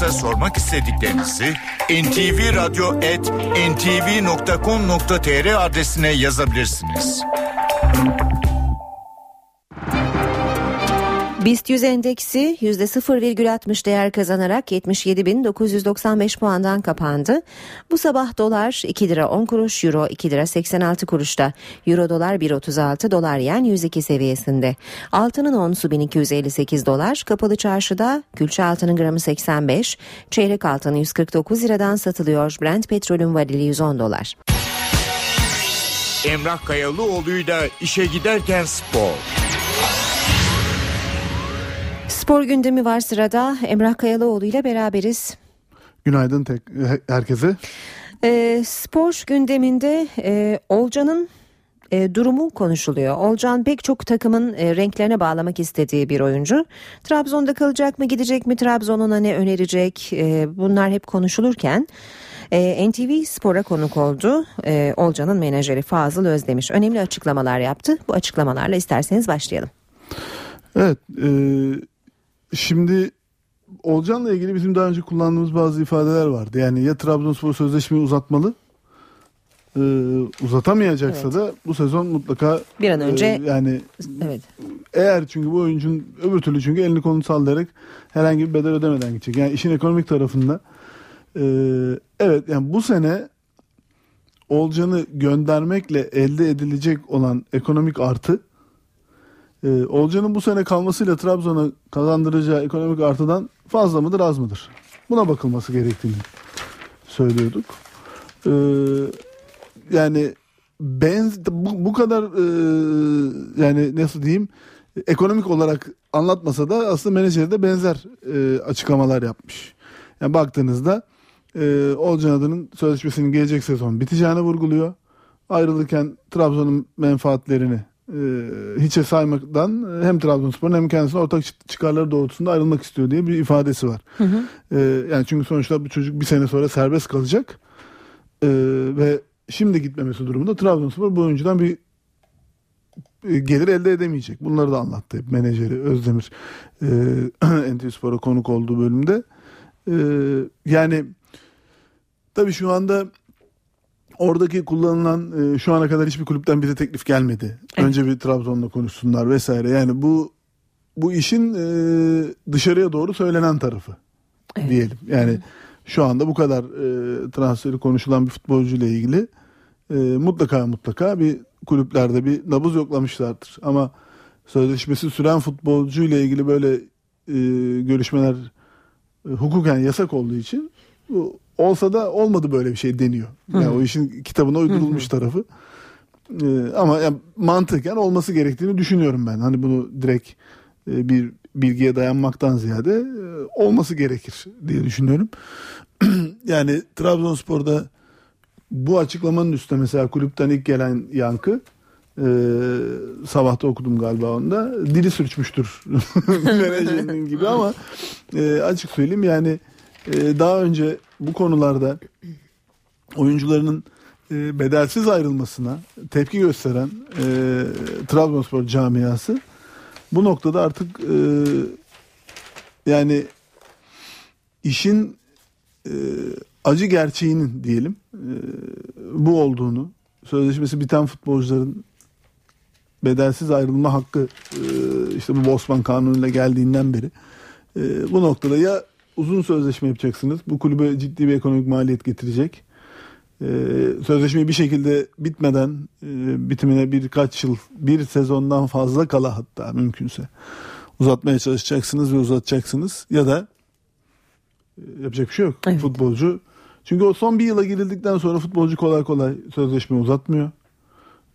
Uras'a sormak istediklerinizi ntvradio.ntv.com.tr adresine yazabilirsiniz.
BIST 100 endeksi %0,60 değer kazanarak 77.995 puandan kapandı. Bu sabah dolar 2 lira 10 kuruş, euro 2 lira 86 kuruşta. Euro dolar 1.36, dolar yen 102 seviyesinde. Altının onsu 1258 dolar, kapalı çarşıda külçe altının gramı 85, çeyrek altın 149 liradan satılıyor. Brent petrolün varili 110 dolar.
Emrah Kayalıoğlu'yla işe giderken spor.
Spor gündemi var sırada. Emrah Kayalıoğlu ile beraberiz.
Günaydın tek, herkese.
E, spor gündeminde e, Olcan'ın e, durumu konuşuluyor. Olcan pek çok takımın e, renklerine bağlamak istediği bir oyuncu. Trabzon'da kalacak mı gidecek mi Trabzon ona ne önerecek e, bunlar hep konuşulurken e, NTV Spor'a konuk oldu. E, Olcan'ın menajeri Fazıl Özdemiş önemli açıklamalar yaptı. Bu açıklamalarla isterseniz başlayalım.
Evet e, şimdi Olcan'la ilgili bizim daha önce kullandığımız bazı ifadeler vardı. Yani ya Trabzonspor sözleşmeyi uzatmalı e, uzatamayacaksa evet. da bu sezon mutlaka
bir an önce
e, yani
evet.
Eğer çünkü bu oyuncunun öbür türlü çünkü elini kolunu sallayarak herhangi bir bedel ödemeden gidecek. Yani işin ekonomik tarafında e, evet yani bu sene Olcan'ı göndermekle elde edilecek olan ekonomik artı e, Olcan'ın bu sene kalmasıyla Trabzon'a kazandıracağı ekonomik artıdan fazla mıdır az mıdır? Buna bakılması gerektiğini söylüyorduk. E, yani benz bu, bu kadar e, yani nasıl diyeyim ekonomik olarak anlatmasa da aslında menajeri de benzer e, açıklamalar yapmış. Yani baktığınızda e, Olcan adının sözleşmesinin gelecek sezon biteceğini vurguluyor. Ayrılırken Trabzon'un menfaatlerini hiçe saymaktan hem Trabzonspor'un hem kendisinin ortak çıkarları doğrultusunda ayrılmak istiyor diye bir ifadesi var. Hı hı. E, yani çünkü sonuçta bu çocuk bir sene sonra serbest kalacak e, ve şimdi gitmemesi durumunda Trabzonspor bu oyuncudan bir e, gelir elde edemeyecek. Bunları da anlattı hep menajeri Özdemir e, NTV Spor'a konuk olduğu bölümde. E, yani tabii şu anda oradaki kullanılan e, şu ana kadar hiçbir kulüpten bize teklif gelmedi. Evet. Önce bir Trabzon'la konuşsunlar vesaire. Yani bu bu işin e, dışarıya doğru söylenen tarafı evet. diyelim. Yani evet. şu anda bu kadar e, transferi konuşulan bir futbolcu ile ilgili e, mutlaka mutlaka bir kulüplerde bir nabız yoklamışlardır. Ama sözleşmesi süren futbolcu ile ilgili böyle e, görüşmeler e, hukuken yasak olduğu için bu, olsa da olmadı böyle bir şey deniyor. Yani Hı. o işin kitabına uydurulmuş Hı. tarafı. E, ama yani mantıken olması gerektiğini düşünüyorum ben. Hani bunu direkt e, bir bilgiye dayanmaktan ziyade e, olması gerekir diye düşünüyorum. yani Trabzonspor'da bu açıklamanın üstüne mesela kulüpten ilk gelen yankı e, sabahta okudum galiba onda dili sürçmüştür menajerinin gibi ama e, açık söyleyeyim yani daha önce bu konularda oyuncularının e, bedelsiz ayrılmasına tepki gösteren e, Trabzonspor camiası bu noktada artık e, yani işin acı gerçeğinin diyelim bu olduğunu sözleşmesi biten futbolcuların bedelsiz ayrılma hakkı işte bu Bosman kanunuyla geldiğinden beri bu noktada ya uzun sözleşme yapacaksınız bu kulübe ciddi bir ekonomik maliyet getirecek e, sözleşme bir şekilde bitmeden e, bitimine birkaç yıl bir sezondan fazla kala hatta mümkünse uzatmaya çalışacaksınız ve uzatacaksınız ya da e, yapacak bir şey yok. Evet. Futbolcu çünkü o son bir yıla girildikten sonra futbolcu kolay kolay sözleşme uzatmıyor.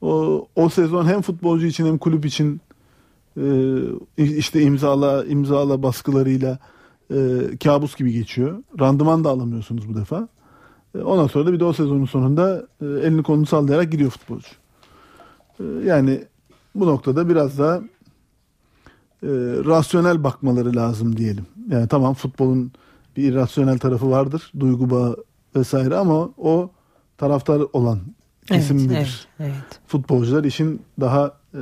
O, o sezon hem futbolcu için hem kulüp için e, işte imzala imzala baskılarıyla e, kabus gibi geçiyor. Randıman da alamıyorsunuz bu defa. E, ondan sonra da bir de o sezonun sonunda e, elini kolunu sallayarak gidiyor futbolcu. E, yani bu noktada biraz daha e, rasyonel bakmaları lazım diyelim. Yani tamam futbolun bir irrasyonel tarafı vardır. Duygu bağı vesaire ama o taraftar olan kesim evet, Evet, evet. Futbolcular işin daha e,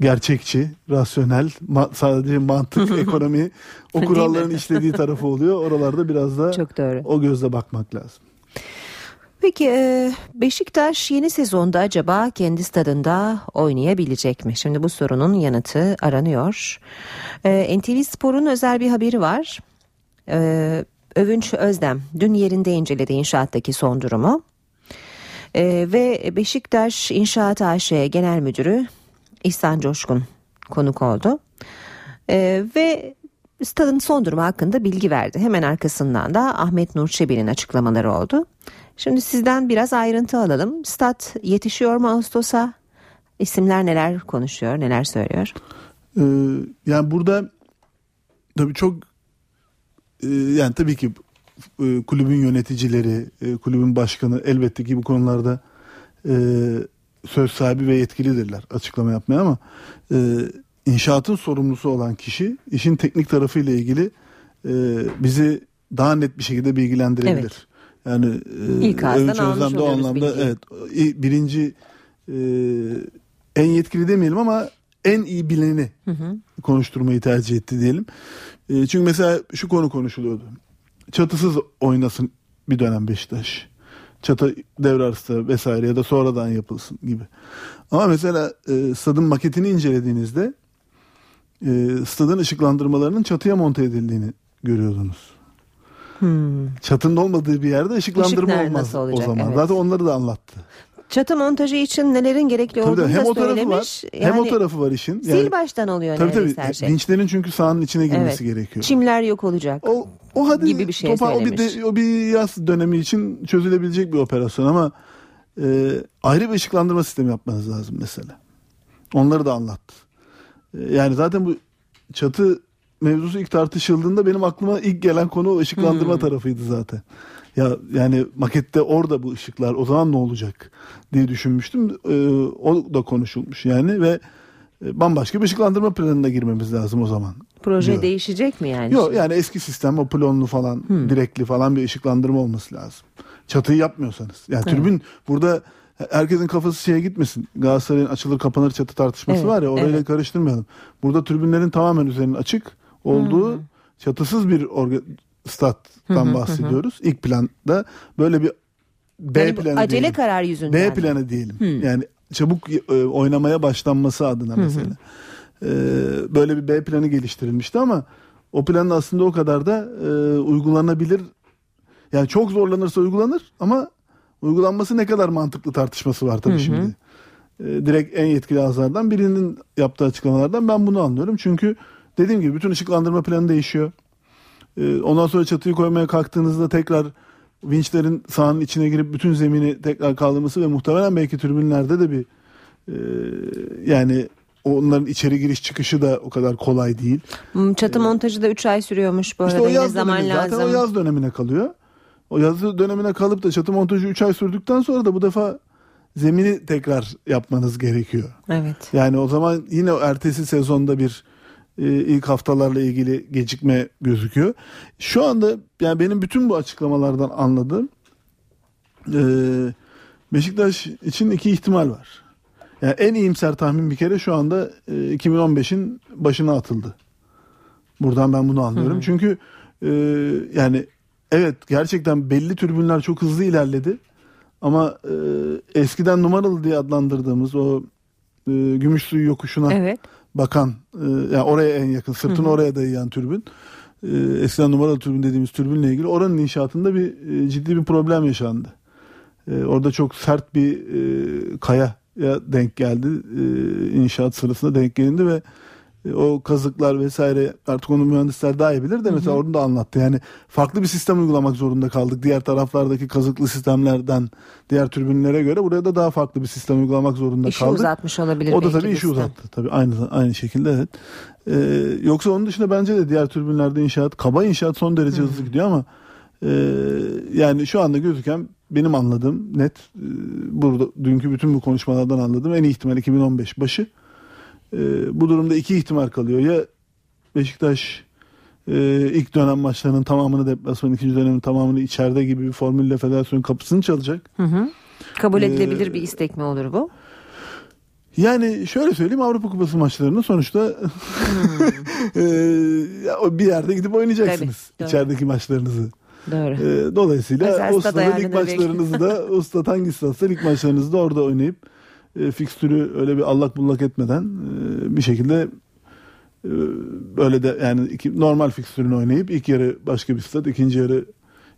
gerçekçi, rasyonel, ma- sadece mantık, ekonomi o kuralların işlediği tarafı oluyor. Oralarda biraz da Çok doğru. o gözle bakmak lazım.
Peki e, Beşiktaş yeni sezonda acaba kendi stadında oynayabilecek mi? Şimdi bu sorunun yanıtı aranıyor. E, NTV Spor'un özel bir haberi var. E, Övünç Özdem dün yerinde inceledi inşaattaki son durumu. Ee, ve Beşiktaş İnşaat AŞ Genel Müdürü İhsan Coşkun konuk oldu. Ee, ve stadın son durumu hakkında bilgi verdi. Hemen arkasından da Ahmet Nur Çebi'nin açıklamaları oldu. Şimdi sizden biraz ayrıntı alalım. Stat yetişiyor mu Ağustos'a? İsimler neler konuşuyor, neler söylüyor?
Ee, yani burada tabii çok ee, yani tabii ki e, kulübün yöneticileri, e, kulübün başkanı elbette ki bu konularda e, söz sahibi ve yetkilidirler açıklama yapmaya ama inşaatın sorumlusu olan kişi işin teknik tarafıyla ilgili bizi daha net bir şekilde bilgilendirebilir. Evet. Yani
İlk Övünç Özlem o anlamda bilgi.
evet birinci en yetkili demeyelim ama en iyi bileni hı hı. konuşturmayı tercih etti diyelim. E, çünkü mesela şu konu konuşuluyordu. Çatısız oynasın bir dönem Beşiktaş. Çatı devre arası vesaire ya da sonradan yapılsın gibi. Ama mesela e, stadın maketini incelediğinizde e, stadın ışıklandırmalarının çatıya monte edildiğini görüyordunuz.
Hmm.
Çatının olmadığı bir yerde ışıklandırma
Işıklar
olmaz
nasıl
o
olacak?
zaman.
Evet.
Zaten onları da anlattı.
Çatı montajı için nelerin gerekli
Tabii
olduğunu.
Hem
da
o tarafı
söylemiş.
var. Hem o tarafı var işin.
Sil baştan oluyor
tabii, tabii.
her şey.
Vinçlerin çünkü sahanın içine girmesi
Evet.
gerekiyor.
Çimler yok olacak.
O, o hadi
gibi bir şey
topa, o bir,
söylemiş.
de, o bir yaz dönemi için çözülebilecek bir operasyon ama e, ayrı bir ışıklandırma sistemi yapmanız lazım mesela. Onları da anlattı. E, yani zaten bu çatı mevzusu ilk tartışıldığında benim aklıma ilk gelen konu ışıklandırma
Hmm.
tarafıydı zaten. Ya yani makette orada bu ışıklar o zaman ne olacak diye düşünmüştüm. E, o da konuşulmuş yani ve e, bambaşka bir ışıklandırma planına girmemiz lazım o zaman.
Proje
diyor.
değişecek mi yani?
Yok yani eski sistem o plonlu falan direkli falan bir ışıklandırma olması lazım. Çatıyı yapmıyorsanız. Yani
Evet.
türbün burada herkesin kafası şeye gitmesin. Galatasaray'ın açılır kapanır çatı tartışması
Evet,
var ya orayla
evet.
karıştırmayalım. Burada tribünlerin tamamen üzerinin açık olduğu çatısız bir orga, stat'tan bahsediyoruz. İlk planda böyle bir B
Yani
planı
acele
diyelim.
karar yüzünden.
B planı diyelim.
Hı.
Yani çabuk e, oynamaya başlanması adına mesela. Ee, böyle bir B planı geliştirilmişti ama o planın aslında o kadar da e, uygulanabilir. Yani çok zorlanırsa uygulanır ama uygulanması ne kadar mantıklı tartışması var tabii
Hı hı.
şimdi. Ee, direkt en yetkili ağızlardan birinin yaptığı açıklamalardan ben bunu anlıyorum. Çünkü dediğim gibi bütün ışıklandırma planı değişiyor. Ee, ondan sonra çatıyı koymaya kalktığınızda tekrar vinçlerin sahanın içine girip bütün zemini tekrar kaldırması ve muhtemelen belki tribünlerde de bir e, yani onların içeri giriş çıkışı da o kadar kolay değil.
Hmm, Çatı montajı da 3 ay sürüyormuş bu
İşte
arada.
o yaz
zaman
dönemi
lazım.
zaten o yaz dönemine kalıyor. O yaz dönemine kalıp da çatı montajı 3 ay sürdükten sonra da bu defa zemini tekrar yapmanız gerekiyor.
Evet.
Yani o zaman yine ertesi sezonda bir ilk haftalarla ilgili gecikme gözüküyor. Şu anda yani benim bütün bu açıklamalardan anladığım e, Beşiktaş için iki ihtimal var. Yani en iyimser tahmin bir kere şu anda e, 2015'in başına atıldı. Buradan ben bunu anlıyorum.
Hı hı.
Çünkü e, yani evet gerçekten belli tribünler çok hızlı ilerledi. Ama e, eskiden numaralı diye adlandırdığımız o e, gümüş suyu yokuşuna
Evet.
Bakan e, yani oraya en yakın sırtını
Hı hı.
oraya dayayan türbün e, eskiden numaralı türbün dediğimiz türbünle ilgili oranın inşaatında bir e, ciddi bir problem yaşandı. E, orada çok sert bir e, kaya denk geldi e, inşaat sırasında denk gelindi ve o kazıklar vesaire artık onu mühendisler daha iyi bilir de mesela onu da anlattı. Yani farklı bir sistem uygulamak zorunda kaldık. Diğer taraflardaki kazıklı sistemlerden diğer türbünlere göre buraya da daha farklı bir sistem uygulamak zorunda
İşi
kaldık.
uzatmış olabilir
O da tabii işi uzattı. Tabii aynı aynı şekilde evet. Ee, yoksa onun dışında bence de diğer türbünlerde inşaat, kaba inşaat son derece hızlı gidiyor ama e, yani şu anda gözüken benim anladığım net e, burada dünkü bütün bu konuşmalardan anladığım en iyi ihtimal 2015 başı. E, bu durumda iki ihtimal kalıyor. Ya Beşiktaş e, ilk dönem maçlarının tamamını deplasman, ikinci dönemin tamamını içeride gibi bir formülle federasyon kapısını çalacak.
Hı hı. Kabul
Ee,
edilebilir bir istek mi olur bu?
Yani şöyle söyleyeyim Avrupa Kupası maçlarını sonuçta e, ya o bir yerde gidip oynayacaksınız
Tabii, doğru.
içerideki maçlarınızı.
Doğru.
E, dolayısıyla
Özel
o stada lig maçlarınızı da o stat hangi statsa lig maçlarınızı da orada oynayıp e, fikstürü öyle bir allak bullak etmeden e, bir şekilde e, böyle de yani iki, normal fikstürünü oynayıp ilk yarı başka bir stat ikinci yarı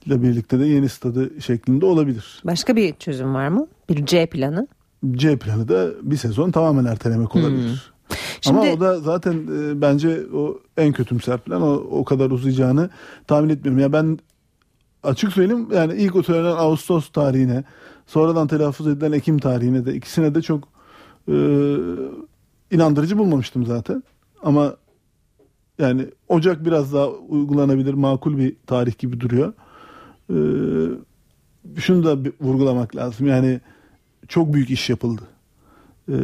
ile birlikte de yeni stadı şeklinde olabilir.
Başka bir çözüm var mı? Bir C planı.
C planı da bir sezon tamamen ertelemek olabilir.
Şimdi-
Ama o da zaten e, bence o en kötümser plan o, o kadar uzayacağını tahmin etmiyorum. Ya ben açık söyleyeyim yani ilk o söylenen Ağustos tarihine sonradan telaffuz edilen Ekim tarihine de ikisine de çok e, inandırıcı bulmamıştım zaten. Ama yani Ocak biraz daha uygulanabilir makul bir tarih gibi duruyor. E, şunu da bir vurgulamak lazım yani çok büyük iş yapıldı. E,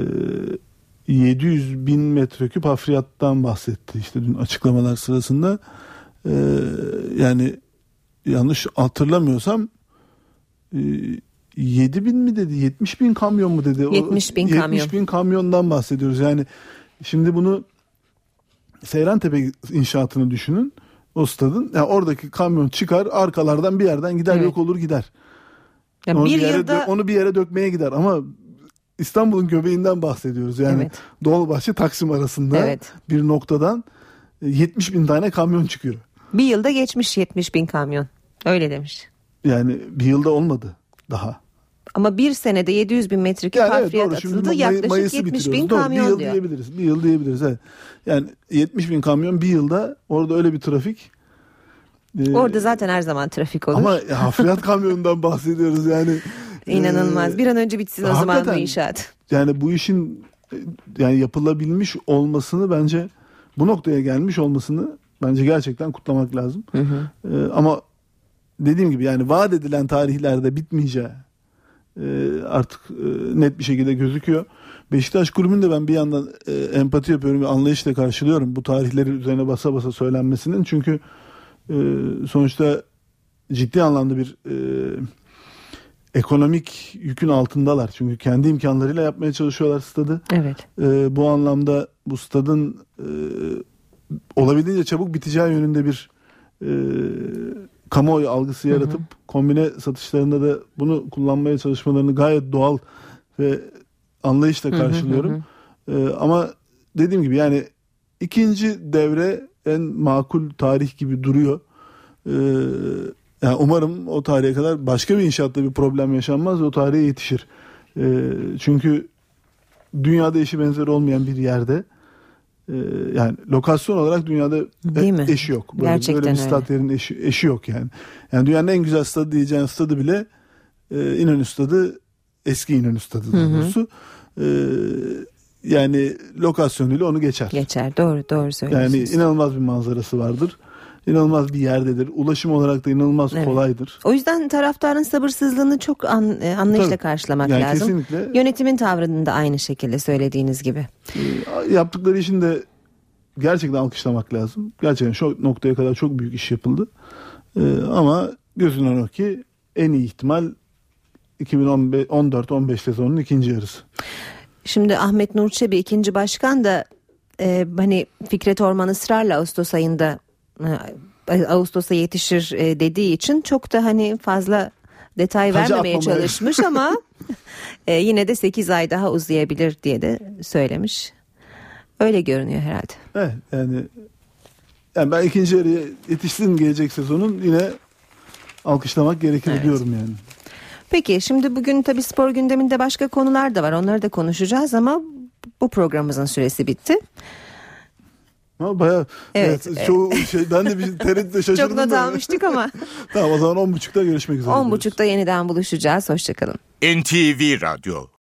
700 bin metreküp hafriyattan bahsetti işte dün açıklamalar sırasında. E, yani yanlış hatırlamıyorsam e, 7 bin mi dedi 70 bin kamyon mu dedi? O
70 bin kamyon.
70 bin kamyondan bahsediyoruz yani şimdi bunu Seyrantepe inşaatını düşünün o stadın yani oradaki kamyon çıkar arkalardan bir yerden gider
Evet.
yok olur gider.
Ya
onu
bir
yere
yılda-
onu bir yere dökmeye gider ama İstanbul'un göbeğinden bahsediyoruz. Yani
Evet.
Dolmabahçe Taksim arasında
Evet.
bir noktadan e, 70 bin tane kamyon çıkıyor.
Bir yılda geçmiş 70 bin kamyon. Öyle demiş.
Yani bir yılda olmadı daha.
Ama bir senede 700 bin metreküp
Yani evet doğru. Şimdi
atıldı.
May-
Yaklaşık
Mayıs'ı
70
bitiriyoruz.
bin
Doğru,
kamyon
bir yıl
diyor.
diyebiliriz. Bir yıl diyebiliriz. Evet. Yani 70 bin kamyon bir yılda orada öyle bir trafik. e,
Orada zaten her zaman trafik olur.
ama hafriyat kamyonundan bahsediyoruz yani.
İnanılmaz.
E,
Bir an önce bitsin o zaman bu inşaat.
Yani bu işin e, yani yapılabilmiş olmasını bence bu noktaya gelmiş olmasını bence gerçekten kutlamak lazım.
Hı hı.
Ee, ama dediğim gibi yani vaat edilen tarihlerde bitmeyeceği e, artık e, net bir şekilde gözüküyor. Beşiktaş kulübünün de ben bir yandan e, empati yapıyorum ve anlayışla karşılıyorum bu tarihleri üzerine basa basa söylenmesinin. Çünkü e, sonuçta ciddi anlamda bir ekonomik yükün altındalar. Çünkü kendi imkanlarıyla yapmaya çalışıyorlar stadı.
Evet.
E, bu anlamda bu stadın e, olabildiğince çabuk biteceği yönünde bir e, kamuoyu algısı yaratıp kombine satışlarında da bunu kullanmaya çalışmalarını gayet doğal ve anlayışla
Hı hı,
karşılıyorum. E, ama dediğim gibi yani ikinci devre en makul tarih gibi duruyor. E, yani umarım o tarihe kadar başka bir inşaatta bir problem yaşanmaz ve o tarihe yetişir. E, çünkü dünyada eşi benzeri olmayan bir yerde yani lokasyon olarak dünyada
Değil mi?
eşi yok. Böyle,
Gerçekten
böyle bir
öyle.
stat yerin eşi, eşi yok yani. Yani dünyanın en güzel stadı diyeceğin stadı bile e, İnönü stadı eski İnönü stadı doğrusu. E, yani lokasyonuyla onu geçer.
Geçer. Doğru doğru söylüyorsunuz.
Yani inanılmaz bir manzarası vardır. İnanılmaz bir yerdedir. Ulaşım olarak da inanılmaz
Evet.
kolaydır.
O yüzden taraftarın sabırsızlığını çok an, e, anlayışla
Tabii.
karşılamak
Yani
lazım.
kesinlikle.
Yönetimin tavrını da aynı şekilde söylediğiniz gibi.
E, yaptıkları işin de gerçekten alkışlamak lazım. Gerçekten şu noktaya kadar çok büyük iş yapıldı. E, ama gözünen o ki en iyi ihtimal 2014-15 sezonunun ikinci yarısı.
Şimdi Ahmet Nur Çebi ikinci başkan da e, hani Fikret Orman ısrarla Ağustos ayında Ağustos'a yetişir e, dediği için çok da hani fazla detay
Tacı
vermemeye
atmamaya.
çalışmış ama e, yine de 8 ay daha uzayabilir diye de söylemiş. Öyle görünüyor herhalde.
Evet yani yani ben ikinci yarıya yetişsin gelecek sezonun yine alkışlamak gerekir diyorum yani.
Peki şimdi bugün tabii spor gündeminde başka konular da var. Onları da konuşacağız ama bu programımızın süresi bitti.
Ama bayağı
Evet,
evet,
evet.
çoğu şey ben de bir tereddütle şaşırdım.
Çok not almıştık ama
tamam o zaman 10.30'da görüşmek üzere.
10.30'da yeniden buluşacağız. Hoşçakalın.
NTV Radyo